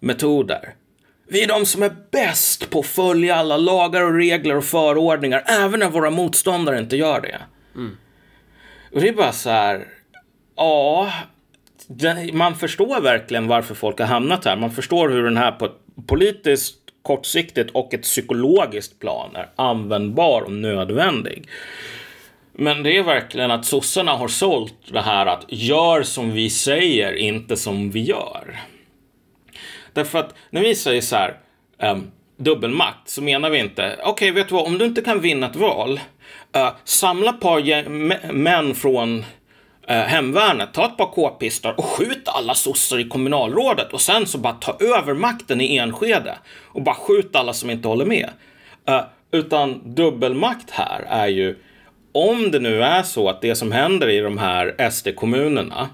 metoder. Vi är de som är bäst på att följa alla lagar och regler och förordningar, även när våra motståndare inte gör det. Mm. Och det är bara så här, ja, man förstår verkligen varför folk har hamnat här. Man förstår hur den här på ett politiskt kortsiktigt och ett psykologiskt plan är användbar och nödvändig. Men det är verkligen att sossarna har sålt det här att gör som vi säger, inte som vi gör. Därför att när vi säger så här, um, dubbelmakt, så menar vi inte, okej, okay, vet du vad, om du inte kan vinna ett val, uh, samla ett par män från Eh, hemvärnet, ta ett par k-pistar och skjut alla sossar i kommunalrådet och sen så bara ta över makten i Enskede och bara skjut alla som inte håller med. Eh, utan dubbelmakt här är ju om det nu är så att det som händer i de här SD-kommunerna,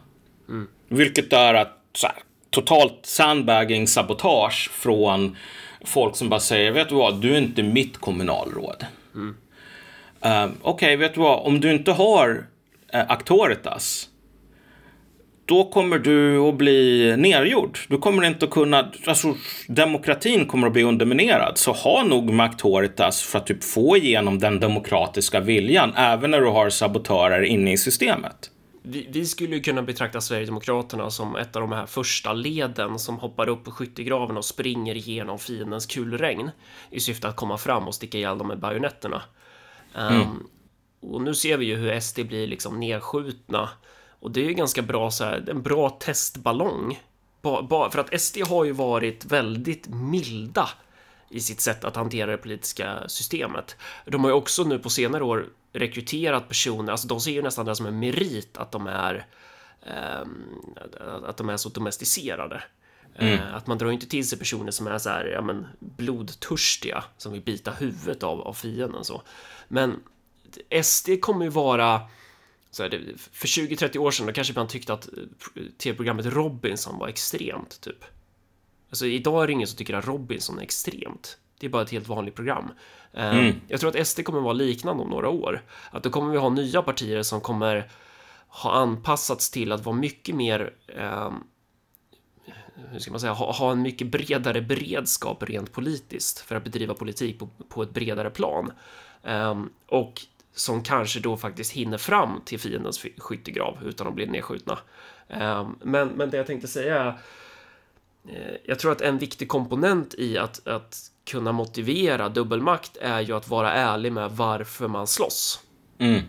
mm. vilket är att så här, totalt sandbagging, sabotage från folk som bara säger, vet du vad, du är inte mitt kommunalråd. Mm. Uh, Okej, okay, vet du vad, om du inte har Actoritas då kommer du att bli nergjord. Du kommer inte att kunna, alltså demokratin kommer att bli underminerad. Så ha nog med Actoritas för att typ få igenom den demokratiska viljan, även när du har sabotörer inne i systemet. Vi, skulle kunna betrakta Sverigedemokraterna som ett av de här första leden som hoppar upp på skyttegraven och springer igenom fiendens kulregn i syfte att komma fram och sticka ihjäl dem med bajonetterna. Um, mm. Och nu ser vi ju hur SD blir liksom nedskjutna Och det är ju ganska bra så här, en bra testballong. Ba, ba, för att SD har ju varit väldigt milda i sitt sätt att hantera det politiska systemet. De har ju också nu på senare år rekryterat personer, alltså de ser ju nästan det som en merit att de är eh, att de är så domesticerade. Mm. Eh, att man drar inte till sig personer som är så här, ja men blodtörstiga som vill bita huvudet av, av fienden så. Men SD kommer ju vara så här, för 20-30 år sedan då kanske man tyckte att eh, tv-programmet Robinson var extremt typ. Alltså idag är det ingen som tycker att Robinson är extremt. Det är bara ett helt vanligt program. Eh, mm. Jag tror att SD kommer vara liknande om några år. Att då kommer vi ha nya partier som kommer ha anpassats till att vara mycket mer eh, hur ska man säga, ha, ha, en mycket bredare beredskap rent politiskt för att bedriva politik på, på ett bredare plan. Um, och som kanske då faktiskt hinner fram till fiendens skyttegrav utan att bli nedskjutna. Um, men, men det jag tänkte säga är, eh, jag tror att en viktig komponent i att, att kunna motivera dubbelmakt är ju att vara ärlig med varför man slåss. Mm.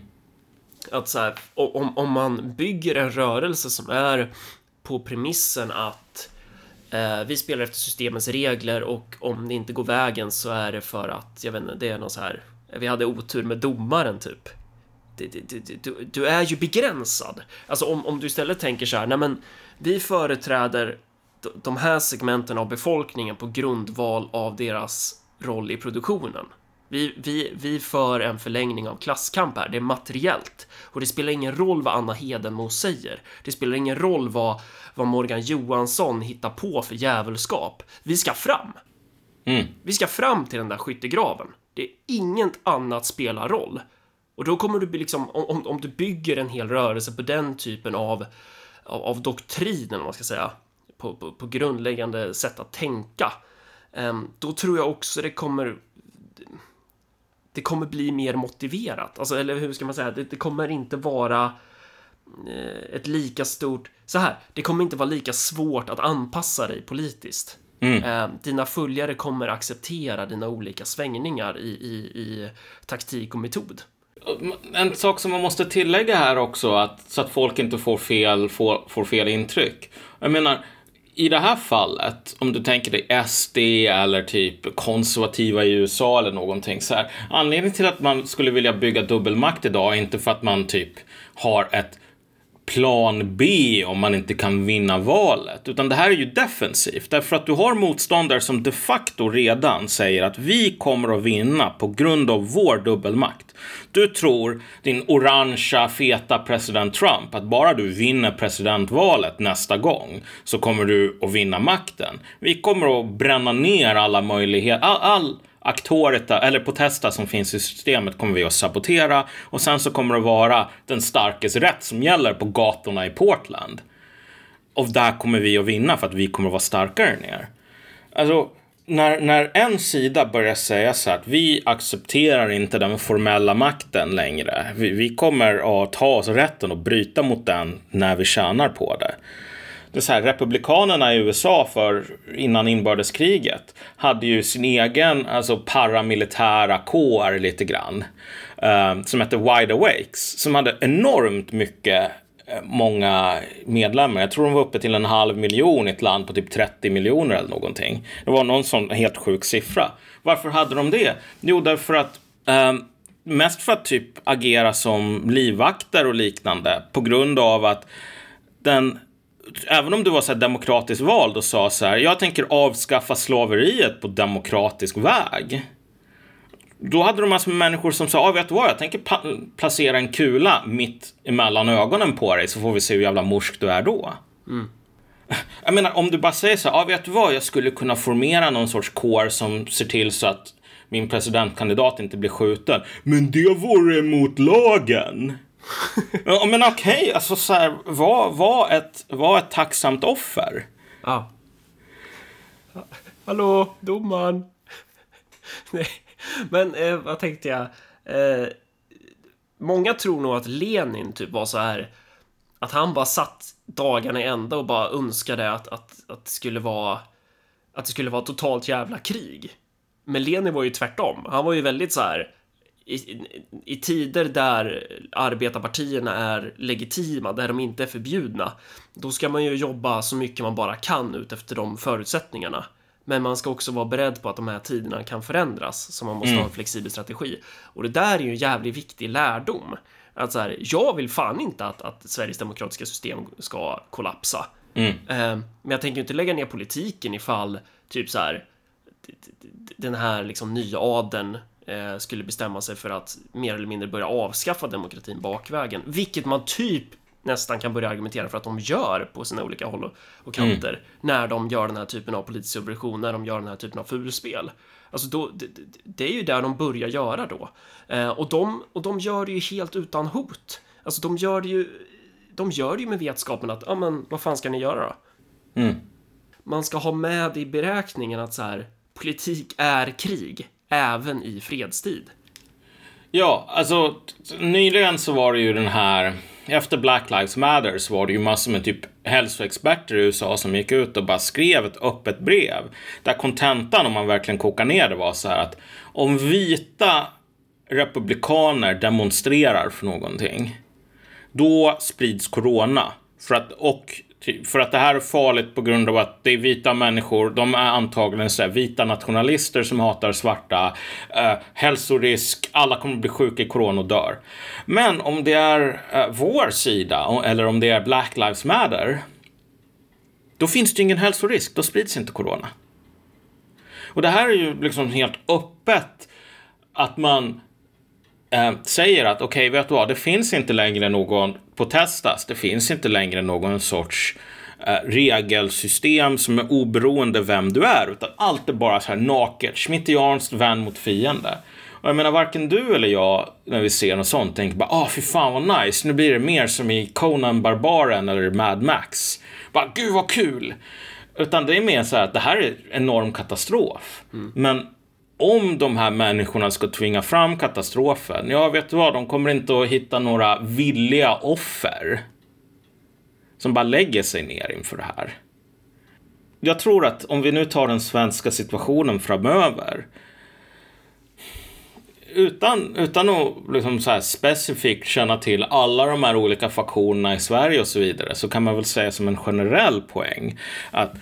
Att så här, om, om man bygger en rörelse som är på premissen att eh, vi spelar efter systemets regler och om det inte går vägen så är det för att, jag vet inte, det är någon så här, vi hade otur med domaren typ. Du, du, du, du är ju begränsad. Alltså om, om du istället tänker så här, nej men vi företräder de här segmenten av befolkningen på grundval av deras roll i produktionen. Vi, vi, vi för en förlängning av klasskamp här, det är materiellt. Och det spelar ingen roll vad Anna Hedenmo säger. Det spelar ingen roll vad, vad Morgan Johansson hittar på för djävulskap. Vi ska fram. Mm. Vi ska fram till den där skyttegraven. Det är inget annat spelar roll. Och då kommer du bli liksom, om, om du bygger en hel rörelse på den typen av, av, av doktrin, eller man ska säga, på, på, på grundläggande sätt att tänka, ehm, då tror jag också det kommer det kommer bli mer motiverat. Alltså, eller hur ska man säga? Det, det kommer inte vara eh, ett lika stort... Så här, det kommer inte vara lika svårt att anpassa dig politiskt. Mm. Eh, dina följare kommer acceptera dina olika svängningar i, i, i taktik och metod. En sak som man måste tillägga här också, att, så att folk inte får fel, får, får fel intryck. Jag menar, i det här fallet, om du tänker dig SD eller typ konservativa i USA eller någonting så här. Anledningen till att man skulle vilja bygga dubbelmakt idag är inte för att man typ har ett plan B om man inte kan vinna valet. Utan det här är ju defensivt. Därför att du har motståndare som de facto redan säger att vi kommer att vinna på grund av vår dubbelmakt. Du tror, din orangea feta president Trump, att bara du vinner presidentvalet nästa gång så kommer du att vinna makten. Vi kommer att bränna ner alla möjligheter, all, all aktorita, eller Potesta som finns i systemet kommer vi att sabotera och sen så kommer det vara den starkes rätt som gäller på gatorna i Portland. Och där kommer vi att vinna för att vi kommer att vara starkare än er. Alltså, när, när en sida börjar säga så här att vi accepterar inte den formella makten längre. Vi, vi kommer att ta oss rätten och bryta mot den när vi tjänar på det det så här, republikanerna i USA för innan inbördeskriget hade ju sin egen alltså paramilitära kår lite grann. Eh, som hette Wide Awakes. Som hade enormt mycket eh, många medlemmar. Jag tror de var uppe till en halv miljon i ett land på typ 30 miljoner eller någonting. Det var någon sån helt sjuk siffra. Varför hade de det? Jo, därför att eh, mest för att typ agera som livvakter och liknande på grund av att den även om du var så här demokratiskt vald och sa så här, jag tänker avskaffa slaveriet på demokratisk väg. Då hade de massor med människor som sa, ah, vet du vad, jag tänker placera en kula mitt emellan ögonen på dig så får vi se hur jävla morsk du är då. Mm. Jag menar, om du bara säger så här, ah, vet du vad, jag skulle kunna formera någon sorts kår som ser till så att min presidentkandidat inte blir skjuten. Men det vore emot lagen Ja men okej, okay, alltså så här, var, var, ett, var ett tacksamt offer. Ja. Hallå, domaren. Nej, men eh, vad tänkte jag? Eh, många tror nog att Lenin typ var så här att han bara satt dagarna i ända och bara önskade att, att, att det skulle vara att det skulle vara totalt jävla krig. Men Lenin var ju tvärtom. Han var ju väldigt så här i, i tider där arbetarpartierna är legitima, där de inte är förbjudna, då ska man ju jobba så mycket man bara kan ut efter de förutsättningarna. Men man ska också vara beredd på att de här tiderna kan förändras, så man måste Mm. ha en flexibel strategi. Och det där är ju en jävligt viktig lärdom. Att så här, jag vill fan inte att, att Sveriges demokratiska system ska kollapsa. Mm. Eh, men jag tänker inte lägga ner politiken ifall typ så här den här liksom nya adeln eh, skulle bestämma sig för att mer eller mindre börja avskaffa demokratin bakvägen, vilket man typ nästan kan börja argumentera för att de gör på sina olika håll och- och kanter när de gör den här typen av politisk subversion, när de gör den här typen av fulspel. Alltså då, det, det- är ju där de börjar göra då. Eh, och, de, och de gör det ju helt utan hot. Alltså de gör det ju, de gör det ju med vetskapen att, ja men vad fan ska ni göra då? Mm. man ska ha med i beräkningen att så här, politik är krig, även i fredstid. Ja, alltså nyligen så var det ju den här, efter Black Lives Matter så var det ju massor med typ hälsoexperter i USA som gick ut och bara skrev ett öppet brev. Där kontentan, om man verkligen kokar ner det, var så här att om vita republikaner demonstrerar för någonting, då sprids corona. För att, och för att det här är farligt på grund av att det är vita människor. De är antagligen så här, vita nationalister som hatar svarta. Eh, hälsorisk. Alla kommer bli sjuka i corona och dör. Men om det är eh, vår sida eller om det är Black Lives Matter. Då finns det ingen hälsorisk. Då sprids inte corona. Och det här är ju liksom helt öppet att man eh, säger att okej, vet du vad, det finns inte längre någon protestas, det finns inte längre någon sorts eh, regelsystem som är oberoende vem du är, utan allt är bara så här naket, schmittianskt vän mot fiende. Och jag menar, varken du eller jag, när vi ser något sånt, tänker bara, ah, fy fan vad nice, nu blir det mer som i Conan Barbaren eller Mad Max. Bara, gud vad kul! Utan det är mer så här att det här är en enorm katastrof. Men om de här människorna ska tvinga fram katastrofen, ja, vet du vad, de kommer inte att hitta några villiga offer som bara lägger sig ner inför det här. Jag tror att om vi nu tar den svenska situationen framöver utan, utan att liksom så här specifikt känna till alla de här olika faktionerna i Sverige och så vidare så kan man väl säga som en generell poäng att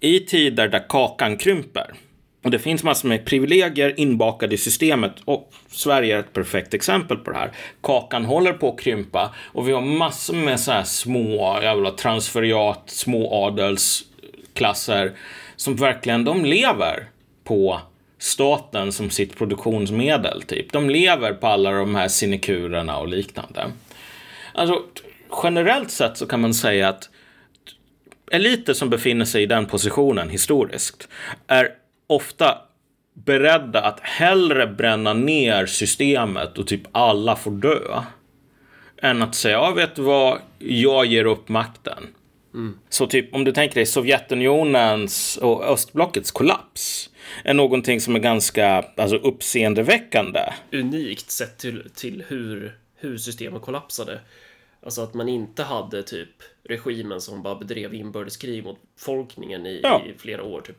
i tider där kakan krymper och det finns massor med privilegier inbakade i systemet och Sverige är ett perfekt exempel på det här. Kakan håller på att krympa och vi har massor med så här små jävla transferiat, små adelsklasser som verkligen, de lever på staten som sitt produktionsmedel, typ. De lever på alla de här sinekurerna och liknande. Alltså, generellt sett så kan man säga att eliter som befinner sig i den positionen historiskt är ofta beredda att hellre bränna ner systemet och typ alla får dö. Än att säga, ja vet du vad, jag ger upp makten. Så typ om du tänker dig Sovjetunionens och östblockets kollaps är någonting som är ganska alltså, uppseendeväckande. Unikt sett till, till hur, hur systemet kollapsade. Alltså att man inte hade typ regimen som bara bedrev inbördeskrig mot befolkningen i, Ja. i flera år typ.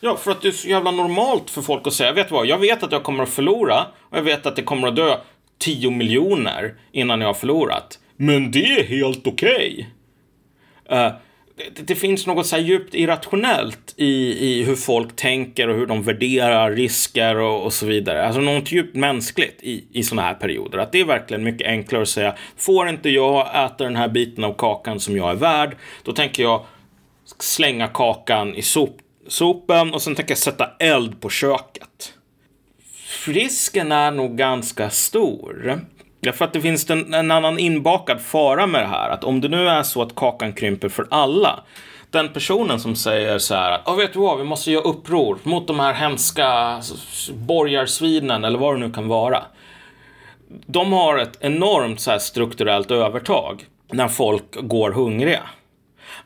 Ja, för att det är så jävla normalt för folk att säga, vet du vad, jag vet att jag kommer att förlora och jag vet att det kommer att dö 10 miljoner innan jag har förlorat. Men det är helt okej. Eh, det, det finns något så här djupt irrationellt i, i hur folk tänker och hur de värderar risker och, och så vidare. Alltså något djupt mänskligt i, i sådana här perioder. Att det är verkligen mycket enklare att säga, får inte jag äta den här biten av kakan som jag är värd, då tänker jag slänga kakan i sop, sopen och sen tänker jag sätta eld på köket. Risken är nog ganska stor. Därför att det finns en, en annan inbakad fara med det här. Att om det nu är så att kakan krymper för alla. Den personen som säger så här att, "Ja, vet du vad, vi måste göra uppror mot de här hemska borgarsvinen eller vad det nu kan vara. De har ett enormt så här strukturellt övertag när folk går hungriga.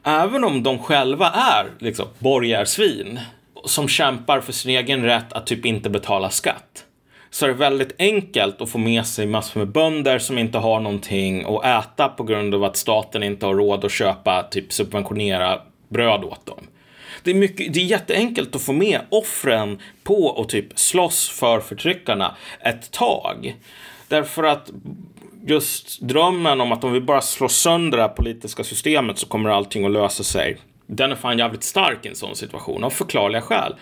Även om de själva är liksom borgarsvin som kämpar för sin egen rätt att typ inte betala skatt så är det väldigt enkelt att få med sig massor med bönder som inte har någonting att äta på grund av att staten inte har råd att köpa, typ subventionera bröd åt dem. det är, mycket, det är jätteenkelt att få med offren på att typ slåss för förtryckarna ett tag. Därför att just drömmen om att om vi bara slår sönder det här politiska systemet så kommer allting att lösa sig. Den är fan jävligt stark i en sån situation av förklarliga skäl.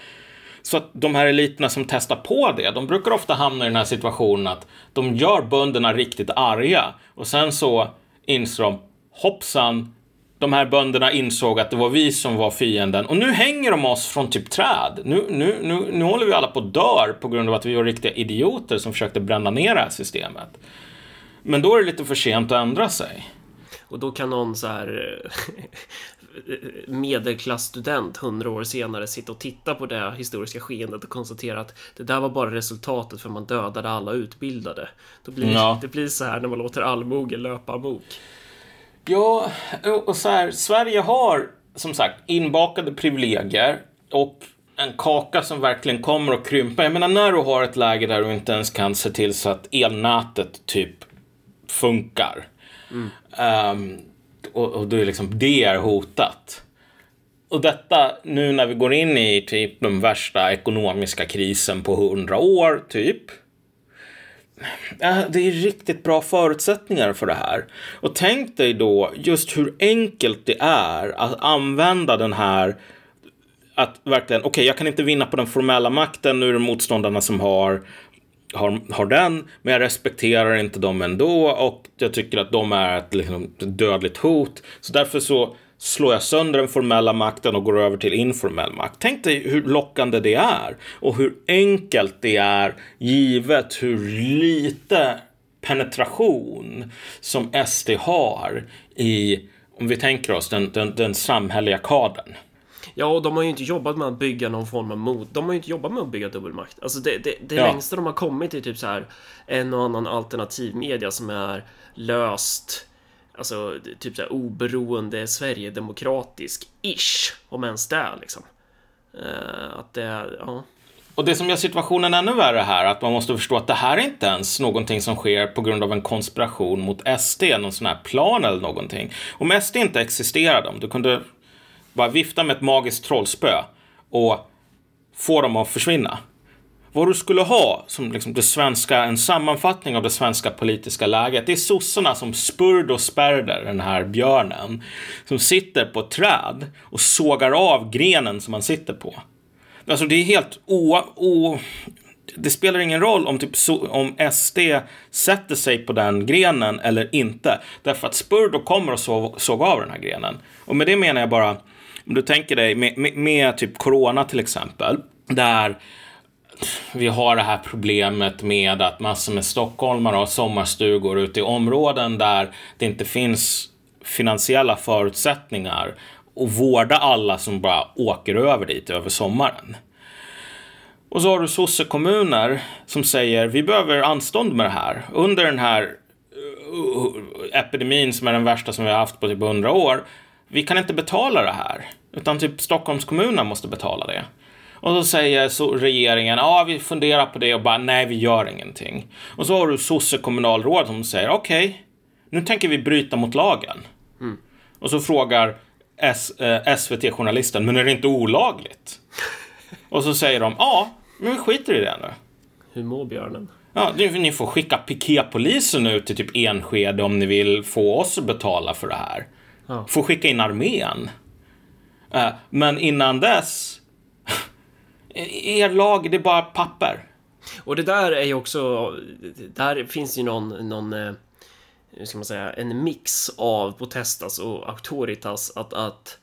Så att de här eliterna som testar på det, de brukar ofta hamna i den här situationen att de gör bönderna riktigt arga och sen så inser de hoppsan, de här bönderna insåg att det var vi som var fienden och nu hänger de oss från typ träd. Nu, nu, nu, nu håller vi alla på att dör på grund av att vi var riktiga idioter som försökte bränna ner det här systemet. Men då är det lite för sent att ändra sig. Och då kan någon så här medelklassstudent hundra år senare sitta och titta på det historiska skeendet och konstatera att det där var bara resultatet för man dödade alla utbildade. Då blir ja. det blir så här när man låter allmogen löpa amok. Ja, och så här, Sverige har som sagt inbakade privilegier och en kaka som verkligen kommer att krympa. Jag menar när du har ett läge där du inte ens kan se till så att elnätet typ funkar. Mm. Um, och, och då är liksom det är hotat. Och detta nu när vi går in i typ den värsta ekonomiska krisen på hundra år, typ. Äh, det är riktigt bra förutsättningar för det här. Och tänk dig då just hur enkelt det är att använda den här att verkligen, okej, okay, jag kan inte vinna på den formella makten, nu är det motståndarna som har har, har den, men jag respekterar inte dem ändå och jag tycker att de är ett liksom, dödligt hot. Så därför så slår jag sönder den formella makten och går över till informell makt. Tänk dig hur lockande det är och hur enkelt det är givet hur lite penetration som SD har i, om vi tänker oss den, den, den samhälleliga kadern. Ja, och de har ju inte jobbat med att bygga någon form av mot. De har ju inte jobbat med att bygga dubbelmakt. Alltså det, det, det ja. längsta de har kommit är typ så här en och annan alternativmedia som är löst Alltså typ så här oberoende Sverigedemokratisk-ish, om ens det liksom. Uh, att det, ja. Och det som gör situationen ännu värre här, att man måste förstå att det här är inte ens någonting som sker på grund av en konspiration mot SD, någon sån här plan eller någonting. Om SD inte existerade, om du kunde bara vifta med ett magiskt trollspö och få dem att försvinna. Vad du skulle ha som liksom det svenska, en sammanfattning av det svenska politiska läget, det är sossarna som Spurd och spärder den här björnen, som sitter på ett träd och sågar av grenen som man sitter på. Alltså det är helt o... o det spelar ingen roll om, typ, om SD sätter sig på den grenen eller inte. Därför att Spurdo kommer och såg, såg av den här grenen. Och med det menar jag bara, om du tänker dig med, med, med typ corona till exempel, där vi har det här problemet med att massor med stockholmare har sommarstugor ute i områden där det inte finns finansiella förutsättningar att vårda alla som bara åker över dit över sommaren. Och så har du sossekommuner som säger vi behöver anstånd med det här. Under den här eh, eh, epidemin som är den värsta som vi har haft på typ 100 år. Vi kan inte betala det här. Utan typ Stockholmskommunen måste betala det. Och så säger så regeringen, ja vi funderar på det och bara nej vi gör ingenting. Och så har du sosse-kommunalråd som säger okej, okay, nu tänker vi bryta mot lagen. Mm. Och så frågar eh, SVT-journalisten, men är det inte olagligt? och så säger de, ja, men vi skiter i det nu. Hur mår björnen? Ja, ni får skicka piketpolisen ut till typ Enskede om ni vill få oss att betala för det här. Ja. Får skicka in armén. Uh, men innan dess er lag, det är bara papper. Och det där är ju också, där finns ju någon, någon eh, hur ska man säga, en mix av Potestas och Auktoritas att, att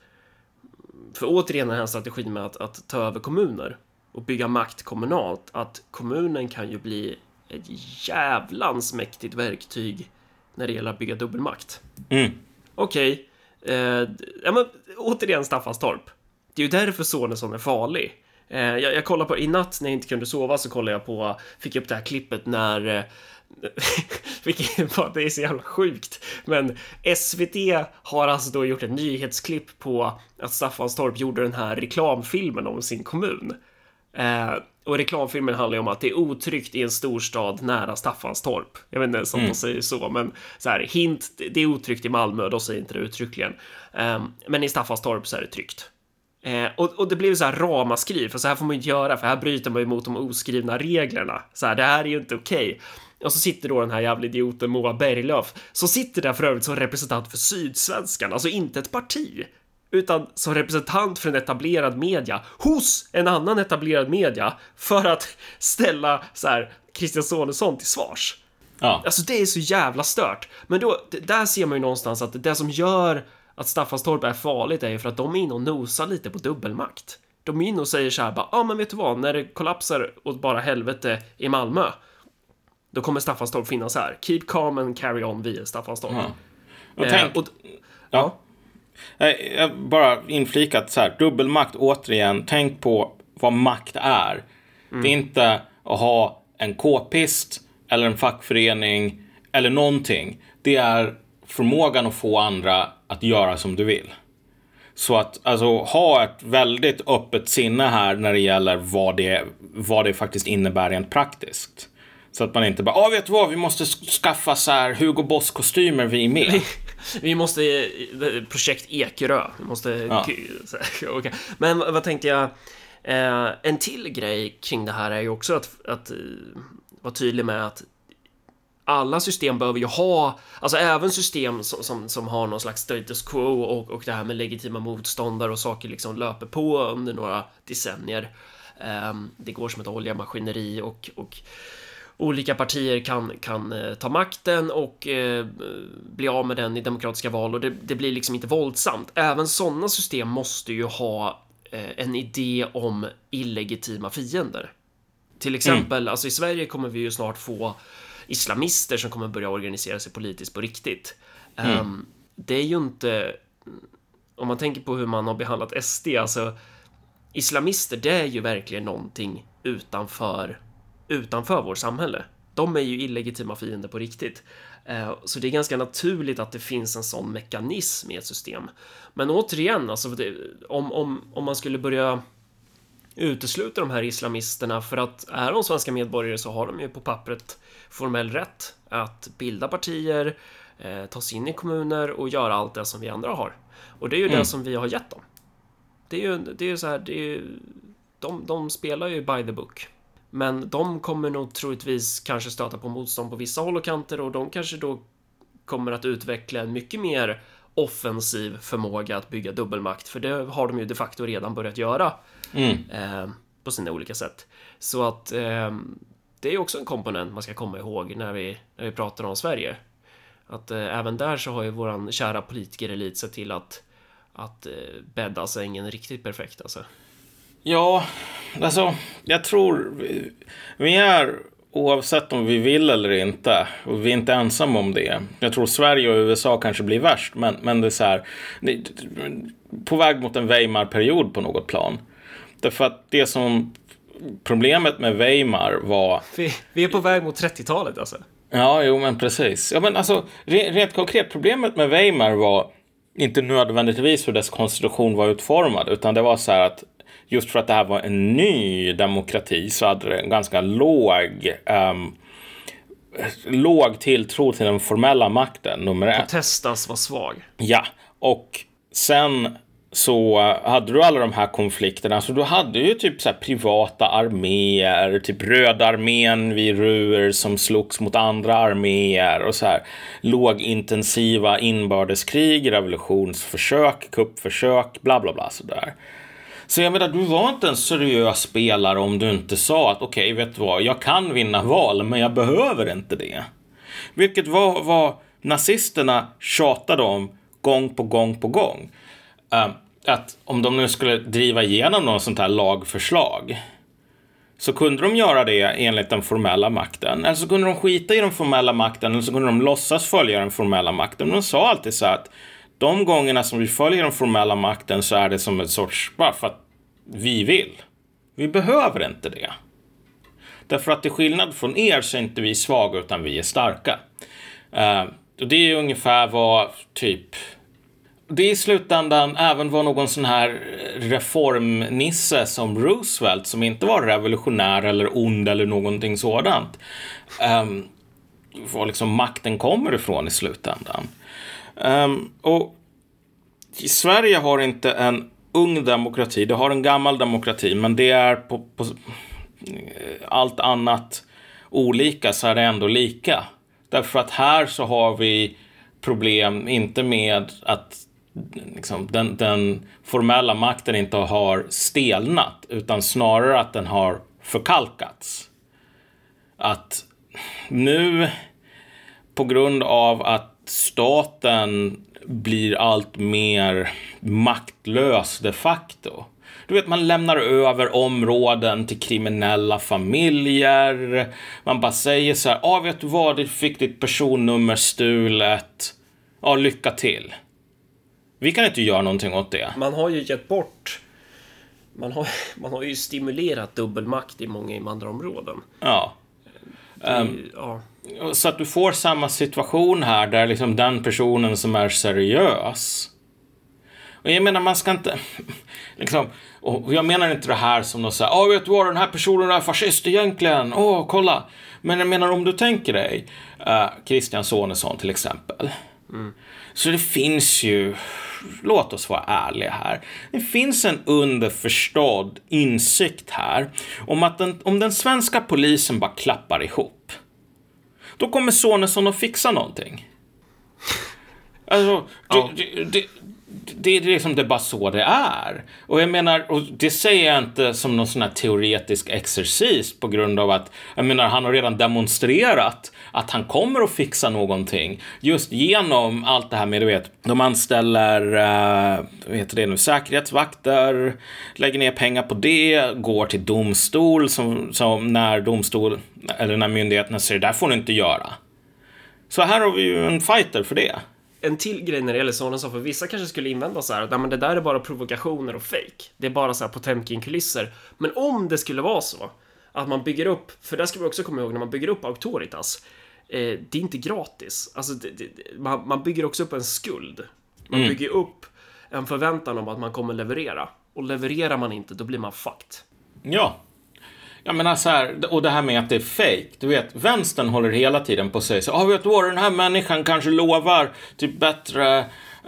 för återigen den här strategin med att, att ta över kommuner och bygga makt kommunalt, att kommunen kan ju bli ett jävlans mäktigt verktyg när det gäller att bygga dubbelmakt. Mm. Okej, okay eh, ja men återigen Staffanstorp. Det är ju därför Sonesson är farlig. Eh, jag, jag kollade på, i natt när jag inte kunde sova så kollade jag på, fick upp det här klippet när eh, vilket, det är så jävla sjukt. Men SVT har alltså då gjort ett nyhetsklipp på att Staffanstorp gjorde den här reklamfilmen om sin kommun. Eh, och reklamfilmen handlar ju om att det är otryggt i en storstad nära Staffanstorp. Jag vet inte ens om mm. de säger så, men så här, hint, det är otryggt i Malmö, då säger inte det uttryckligen. Eh, men i Staffanstorp så är det tryggt. Eh, och, och det blev så här ramaskri, för så här får man inte göra, för här bryter man ju mot de oskrivna reglerna. Så här, det här är ju inte okej. Okay. Och så sitter då den här jävla idioten Moa Berglöf, som sitter där för övrigt som representant för Sydsvenskan, alltså inte ett parti, utan som representant för en etablerad media hos en annan etablerad media för att ställa så här Christian Sonesson till svars. Ja. Alltså det är så jävla stört. Men då, där ser man ju någonstans att det som gör att Staffanstorp är farligt är ju för att de är inne och nosar lite på dubbelmakt. De är inne och säger så här bara, ja ah, men vet du vad, när det kollapsar åt bara helvete i Malmö, då kommer Staffanstorp finnas här. Keep calm and carry on via Staffanstorp. Ja. Och eh, tänk, och, ja. ja. Bara inflikat så här, dubbelmakt återigen, tänk på vad makt är. Mm. Det är inte att ha en k-pist eller en fackförening eller någonting. Det är förmågan att få andra att göra som du vill. Så att alltså, ha ett väldigt öppet sinne här när det gäller vad det, vad det faktiskt innebär rent praktiskt. Så att man inte bara, ja vet du vad, vi måste skaffa så här Hugo Boss-kostymer vi är med. vi måste, eh, projekt Ekerö, vi måste, ja. okay. Men vad tänkte jag, eh, en till grej kring det här är ju också att, att eh, vara tydlig med att alla system behöver ju ha, alltså även system som, som, som har någon slags status quo och, och det här med legitima motståndare och saker liksom löper på under några decennier. Um, det går som ett oljemaskineri och, och olika partier kan, kan eh, ta makten och eh, bli av med den i demokratiska val och det, det blir liksom inte våldsamt. Även sådana system måste ju ha eh, en idé om illegitima fiender. Till exempel, mm. alltså i Sverige kommer vi ju snart få islamister som kommer börja organisera sig politiskt på riktigt. Mm. Um, det är ju inte, om man tänker på hur man har behandlat SD, alltså islamister, det är ju verkligen någonting utanför, utanför vårt samhälle. De är ju illegitima fiender på riktigt. Uh, så det är ganska naturligt att det finns en sån mekanism i ett system. Men återigen, alltså om, om, om man skulle börja utesluta de här islamisterna för att är de svenska medborgare så har de ju på pappret formell rätt att bilda partier, eh, ta sig in i kommuner och göra allt det som vi andra har. Och det är ju mm. det som vi har gett dem. Det är ju, det är ju så här, det är ju, de, de spelar ju by the book. Men de kommer nog troligtvis kanske stöta på motstånd på vissa håll och kanter och de kanske då kommer att utveckla en mycket mer offensiv förmåga att bygga dubbelmakt, för det har de ju de facto redan börjat göra mm. eh, på sina olika sätt. Så att eh, det är också en komponent man ska komma ihåg när vi, när vi pratar om Sverige. Att eh, även där så har ju våran kära politikerelit sett till att, att eh, bädda sängen riktigt perfekt alltså. Ja, alltså jag tror vi, vi är oavsett om vi vill eller inte. Och vi är inte ensamma om det. Jag tror Sverige och USA kanske blir värst, men, men det är så här. På väg mot en Weimar-period på något plan. Därför att det som problemet med Weimar var... Vi, vi är på väg mot 30-talet alltså. Ja, jo men precis. Ja, men alltså, rent konkret, problemet med Weimar var inte nödvändigtvis hur dess konstitution var utformad, utan det var så här att just för att det här var en ny demokrati så hade det en ganska låg um, låg tilltro till den formella makten, nummer ett. Protestas var svag. Ja, och sen så hade du alla de här konflikterna. Så du hade ju typ så privata arméer, typ Röda armén vid Ruhr som slogs mot andra arméer och så här lågintensiva inbördeskrig, revolutionsförsök, kuppförsök, bla bla bla sådär. Så jag menar, du var inte en seriös spelare om du inte sa att okej, okay, vet du vad, jag kan vinna val, men jag behöver inte det. Vilket var vad nazisterna tjatade om gång på gång på gång. Uh, att om de nu skulle driva igenom något sånt här lagförslag så kunde de göra det enligt den formella makten. Eller så kunde de skita i den formella makten eller så kunde de låtsas följa den formella makten. Men de sa alltid så att de gångerna som vi följer den formella makten så är det som ett sorts, bara för att vi vill. Vi behöver inte det. Därför att till skillnad från er så är inte vi svaga utan vi är starka. Uh, och det är ungefär vad typ det är i slutändan även var någon sån här reformnisse som Roosevelt som inte var revolutionär eller ond eller någonting sådant. Um, var liksom makten kommer ifrån i slutändan. Um, och Sverige har inte en ung demokrati, det har en gammal demokrati, men det är på, på allt annat olika så är det ändå lika. Därför att här så har vi problem, inte med att liksom, den, den formella makten inte har stelnat, utan snarare att den har förkalkats. Att nu, på grund av att staten blir allt mer maktlös de facto. Du vet, man lämnar över områden till kriminella familjer. Man bara säger så här, ja ah, vet du vad, du fick ditt personnummer stulet. Ja, lycka till. Vi kan inte göra någonting åt det. Man har ju gett bort man har, man har ju stimulerat dubbelmakt i många invandrarområden. Ja. Det, um, ja. Så att du får samma situation här där liksom den personen som är seriös. Och jag menar, man ska inte... Liksom, och jag menar inte det här som något såhär, åh vet du vad, den här personen är fascist egentligen, åh kolla. Men jag menar om du tänker dig uh, Christian Sonesson till exempel. Mm. Så det finns ju, låt oss vara ärliga här. Det finns en underförstådd insikt här om att den, om den svenska polisen bara klappar ihop. Då kommer Sonesson att fixa någonting. Alltså, ja. det, det, det är liksom det är bara så det är. Och jag menar, och det säger jag inte som någon sån här teoretisk exercis på grund av att, jag menar, han har redan demonstrerat att han kommer att fixa någonting just genom allt det här med, du vet, de anställer, uh, vad heter det nu, säkerhetsvakter, lägger ner pengar på det, går till domstol som, som när domstol, eller när myndigheterna säger det där får du inte göra. Så här har vi ju en fighter för det en till grej när det gäller Sonesson, för vissa kanske skulle invända så här att men det där är bara provokationer och fake. Det är bara så här Potemkin-kulisser. Men om det skulle vara så att man bygger upp, för det ska vi också komma ihåg när man bygger upp Auktoritas, eh, det är inte gratis. Alltså, det, det, man, man, bygger också upp en skuld. Man mm. bygger upp en förväntan om att man kommer leverera. Och levererar man inte, då blir man fucked. Ja, jag menar så alltså här, och det här med att det är fake. Du vet, vänstern håller hela tiden på att säga så ah, vet du vad, den här människan kanske lovar typ bättre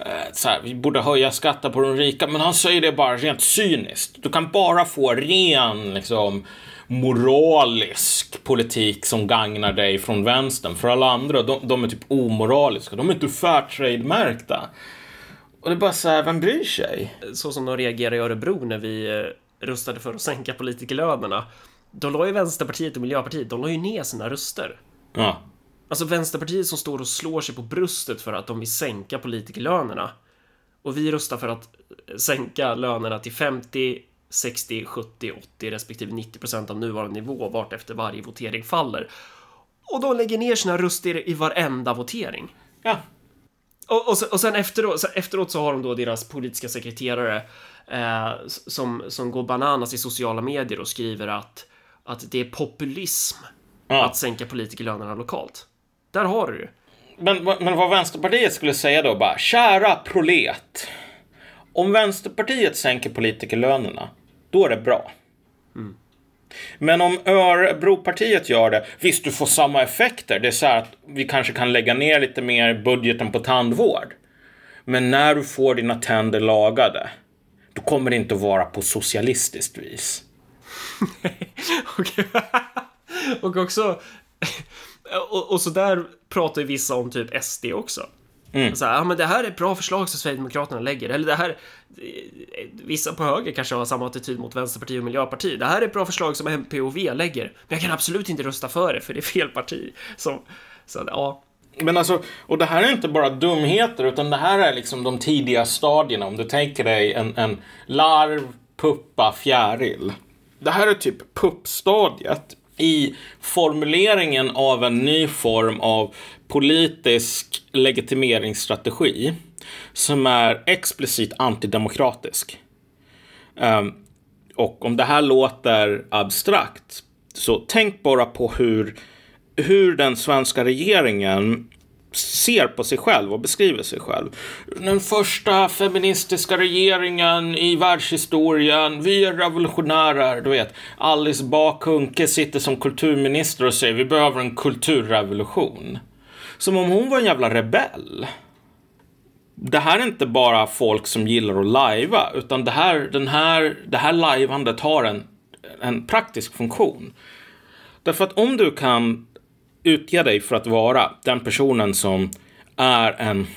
eh, så här, vi borde höja skatten på de rika, men han säger det bara rent cyniskt. Du kan bara få ren, liksom, moralisk politik som gagnar dig från vänstern. För alla andra, de, de är typ omoraliska. De är inte Fairtrade-märkta. Och det är bara så här, vem bryr sig? Så som de reagerade i Örebro när vi rustade röstade för att sänka politikerlönerna då la ju Vänsterpartiet och Miljöpartiet, de la ju ner sina röster. Ja. Alltså Vänsterpartiet som står och slår sig på bröstet för att de vill sänka politikerlönerna. Och vi röstar för att sänka lönerna till 50, 60, 70, 80 respektive 90 procent av nuvarande nivå vart efter varje votering faller. Och de lägger ner sina röster i varenda votering. Ja. Och, och, och sen efteråt, efteråt så har de då deras politiska sekreterare eh, som, som går bananas i sociala medier och skriver att att det är populism ja. att sänka politikerlönerna lokalt. Där har du det. Men, men vad Vänsterpartiet skulle säga då bara, kära prolet. Om Vänsterpartiet sänker politikerlönerna, då är det bra. Mm. Men om Örebropartiet gör det, visst du får samma effekter. Det är så här att vi kanske kan lägga ner lite mer budgeten på tandvård. Men när du får dina tänder lagade, då kommer det inte att vara på socialistiskt vis. och också... Och, och så där pratar ju vissa om typ SD också. Mm. Så här, ja, men det här är bra förslag som Sverigedemokraterna lägger. Eller det här... Vissa på höger kanske har samma attityd mot Vänsterpartiet och Miljöpartiet. Det här är bra förslag som MP och V lägger. Men jag kan absolut inte rösta för det, för det är fel parti. Så, så ja. Men alltså, och det här är inte bara dumheter, utan det här är liksom de tidiga stadierna. Om du tänker dig en, en larv, puppa, fjäril det här är typ puppstadiet i formuleringen av en ny form av politisk legitimeringsstrategi som är explicit antidemokratisk. Um, och om det här låter abstrakt så tänk bara på hur, hur den svenska regeringen ser på sig själv och beskriver sig själv. Den första feministiska regeringen i världshistorien. Vi är revolutionärer, du vet. Alice Bakunke sitter som kulturminister och säger vi behöver en kulturrevolution. Som om hon var en jävla rebell. det här är inte bara folk som gillar att lajva, utan det här, den här, det här lajvandet har en, en praktisk funktion. Därför att om du kan utge dig för att vara den personen som är en,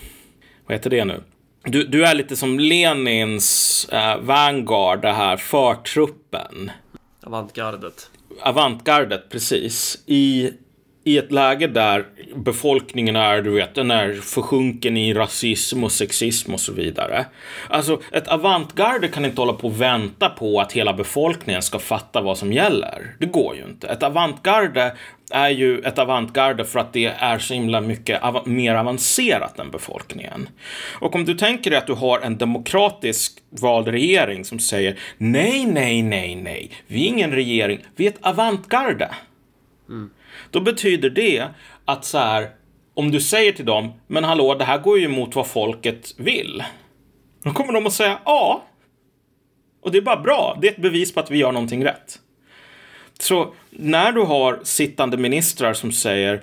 vad heter det nu? Du, du är lite som Lenins eh, Vanguard, det här förtruppen. Avantgardet. Avantgardet, precis. I, i ett läge där befolkningen är, du vet, den är försjunken i rasism och sexism och så vidare. Alltså, ett avantgarde kan inte hålla på och vänta på att hela befolkningen ska fatta vad som gäller. Det går ju inte. Ett avantgarde är ju ett avantgarde för att det är så himla mycket av mer avancerat än befolkningen. Och om du tänker dig att du har en demokratisk vald regering som säger nej, nej, nej, nej, vi är ingen regering, vi är ett avantgarde. Mm. Då betyder det att så här, om du säger till dem, men hallå, det här går ju emot vad folket vill. Då kommer de att säga ja. Och det är bara bra. Det är ett bevis på att vi gör någonting rätt. Så när du har sittande ministrar som säger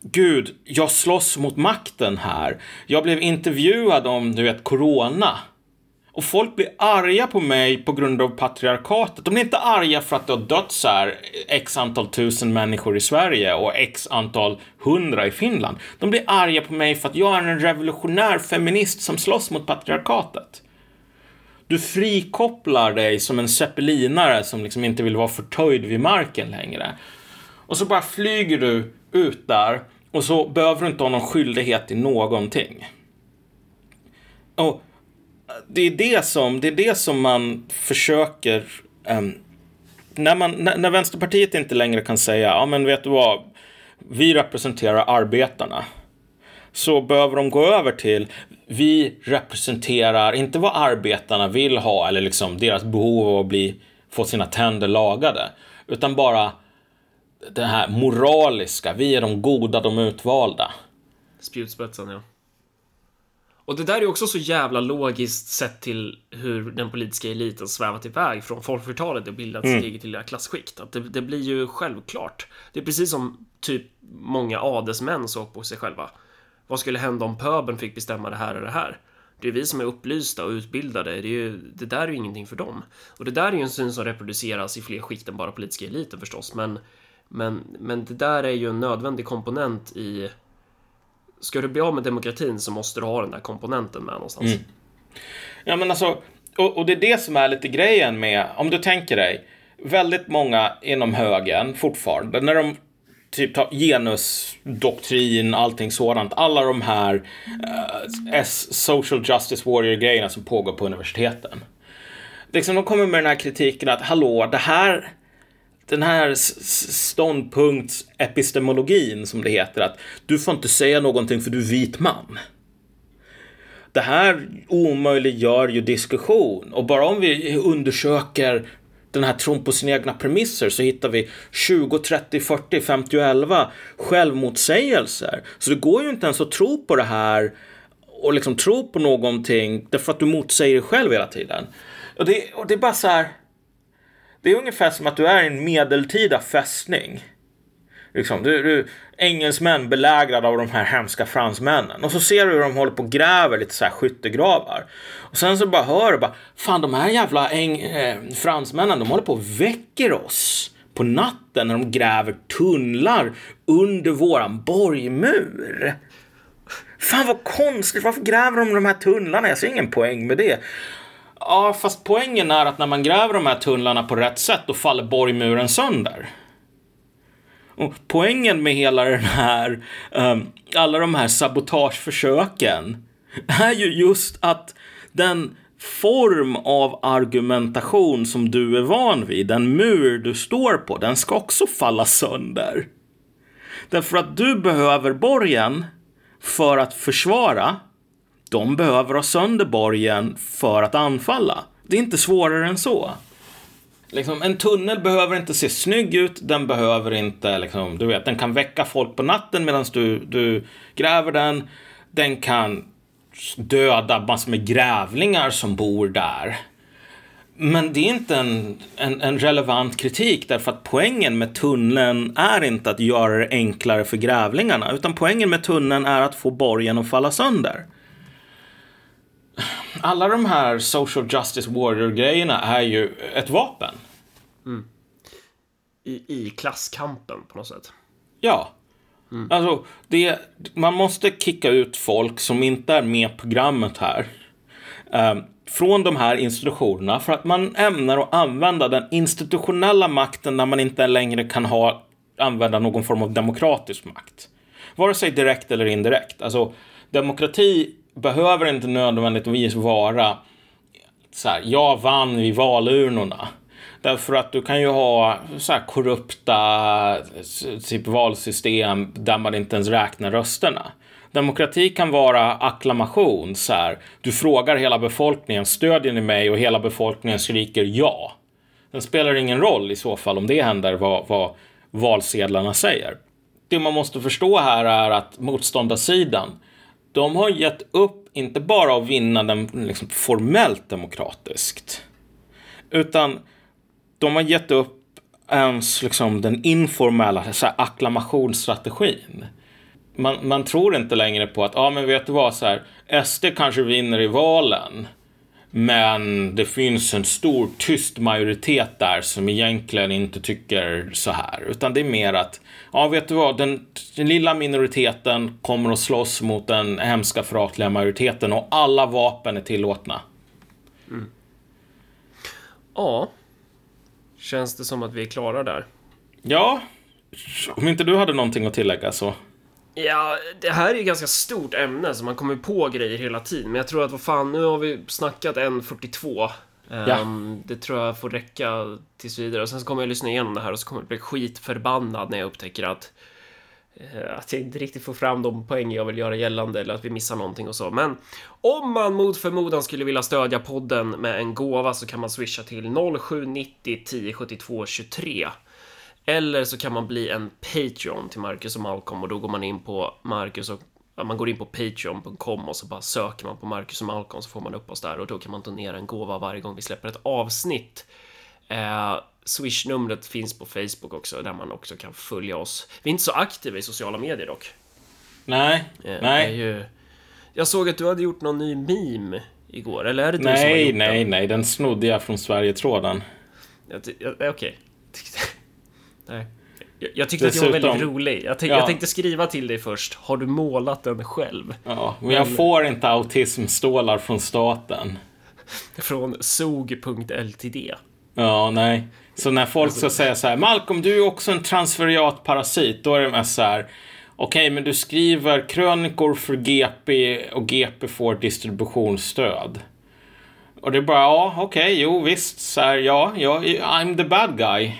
Gud, jag slåss mot makten här. Jag blev intervjuad om, du vet, corona. Och folk blir arga på mig på grund av patriarkatet. De blir inte arga för att det har dött så här x antal tusen människor i Sverige och x antal hundra i Finland. De blir arga på mig för att jag är en revolutionär feminist som slåss mot patriarkatet. Du frikopplar dig som en zeppelinare som liksom inte vill vara förtöjd vid marken längre. Och så bara flyger du ut där och så behöver du inte ha någon skyldighet i någonting. Och det är det som, det är det som man försöker um, när, man, när, när Vänsterpartiet inte längre kan säga, ja men vet du vad, vi representerar arbetarna. Så behöver de gå över till, vi representerar inte vad arbetarna vill ha eller liksom deras behov av att bli, få sina tänder lagade. Utan bara det här moraliska, vi är de goda, de utvalda. Spjutspetsen, ja. Och det där är också så jävla logiskt sett till hur den politiska eliten svävat iväg från folkflertalet och bildat mm. sitt eget lilla klassskikt. Att det, det, blir ju självklart. Det är precis som typ många adelsmän såg på sig själva. Vad skulle hända om pöbeln fick bestämma det här och det här? Det är vi som är upplysta och utbildade. Det, är ju, det där är ju ingenting för dem. Och det där är ju en syn som reproduceras i fler skikt än bara politiska eliten förstås. Men, men, men det där är ju en nödvändig komponent i... Ska du bli av med demokratin så måste du ha den där komponenten med någonstans. Mm. Ja, men alltså, och, och det är det som är lite grejen med, om du tänker dig, väldigt många inom högern fortfarande, när de typ tar genusdoktrin, allting sådant. Alla de här uh, social justice warrior-grejerna som pågår på universiteten. Liksom, de kommer med den här kritiken att hallå, det här den här ståndpunktsepistemologin som det heter, att du får inte säga någonting för du är vit man. Det här omöjliggör ju diskussion och bara om vi undersöker den här tron på sina egna premisser så hittar vi 20, 30, 40, 50 och 11 självmotsägelser. Så det går ju inte ens att tro på det här och liksom tro på någonting därför att du motsäger dig själv hela tiden. Och det, och det är bara så här. Det är ungefär som att du är i en medeltida fästning. Liksom, du, du, engelsmän belägrade av de här hemska fransmännen. Och så ser du hur de håller på och gräver lite så här skyttegravar. Och sen så bara hör du bara, fan de här jävla eng, eh, fransmännen, de håller på och väcker oss på natten när de gräver tunnlar under våran borgmur. Fan vad konstigt, varför gräver de de här tunnlarna? Jag ser ingen poäng med det. Ja, fast poängen är att när man gräver de här tunnlarna på rätt sätt, då faller borgmuren sönder. Och poängen med hela den här, um, alla de här sabotageförsöken är ju just att den form av argumentation som du är van vid, den mur du står på, den ska också falla sönder. Därför att du behöver borgen för att försvara. De behöver ha sönder borgen för att anfalla. Det är inte svårare än så. Liksom, en tunnel behöver inte se snygg ut. Den behöver inte, liksom, du vet, den kan väcka folk på natten medan du, du gräver den. Den kan döda massor med grävlingar som bor där. Men det är inte en, en, en, relevant kritik därför att poängen med tunneln är inte att göra det enklare för grävlingarna utan poängen med tunneln är att få borgen att falla sönder alla de här social justice warrior-grejerna är ju ett vapen. I, I klasskampen på något sätt. Ja. Alltså, det, man måste kicka ut folk som inte är med i programmet här. Eh, från de här institutionerna för att man ämnar att använda den institutionella makten när man inte längre kan ha, använda någon form av demokratisk makt. Vare sig direkt eller indirekt. Alltså, demokrati behöver inte nödvändigtvis vara så här, jag vann vid valurnorna. Därför att du kan ju ha så här korrupta typ valsystem där man inte ens räknar rösterna. Demokrati kan vara acklamation, så här. Du frågar hela befolkningen, stödjer ni mig? Och hela befolkningen skriker ja. Den spelar ingen roll i så fall om det händer vad, vad valsedlarna säger. Det man måste förstå här är att motståndarsidan, de har gett upp, inte bara att vinna den liksom formellt demokratiskt, utan de har gett upp ens liksom den informella så här, akklamationsstrategin. Man, man tror inte längre på att, ja men vet du vad, så här, SD kanske vinner i valen. Men det finns en stor tyst majoritet där som egentligen inte tycker så här. Utan det är mer att, ja vet du vad, den, den lilla minoriteten kommer att slåss mot den hemska förhatliga majoriteten och alla vapen är tillåtna. Ja. Känns det som att vi är klara där? Ja, om inte du hade någonting att tillägga så. Ja, det här är ju ganska stort ämne så man kommer på grejer hela tiden. Men jag tror att vad fan, nu har vi snackat 1.42. Ja. Um, det tror jag får räcka tills vidare. Och sen så kommer jag lyssna igenom det här och så kommer jag bli skitförbannad när jag upptäcker att eh, att jag inte riktigt får fram de poäng jag vill göra gällande eller att vi missar någonting och så. Men om man mot förmodan skulle vilja stödja podden med en gåva så kan man swisha till 0790 1072 23. Eller så kan man bli en Patreon till Marcus och Malcolm och då går man in på Marcus och man går in på Patreon.com och så bara söker man på Marcus och Malcolm så får man upp oss där och då kan man donera en gåva varje gång vi släpper ett avsnitt. Eh, Swish-numret finns på Facebook också där man också kan följa oss. Vi är inte så aktiva i sociala medier dock. Nej, Eh, nej, ju... Jag såg att du hade gjort någon ny meme igår, eller är det du som har nej, gjort nej, den? nej, den snodde jag från Sverigetråden. Okej. Nej. Jag, jag tyckte att det var Dessutom- väldigt rolig. Jag, Ja. jag tänkte skriva till dig först. Har du målat den själv? Ja, men jag får inte autismstålar från staten. Från sog.ltd. Ja, nej. Så när folk ska säga så här, Malcolm, du är också en transferiat parasit, då är det mest så här, okej, men du skriver krönikor för GP och GP får distributionsstöd. Och det är bara, ja, okej, jo, visst, så här, ja, ja, I'm the bad guy.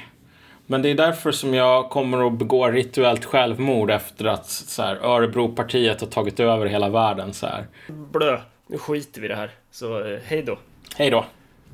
Men det är därför som jag kommer att begå rituellt självmord efter att så här, Örebropartiet har tagit över hela världen så här. Blö. Nu skiter vi i det här. Så eh, hej då. Hej då.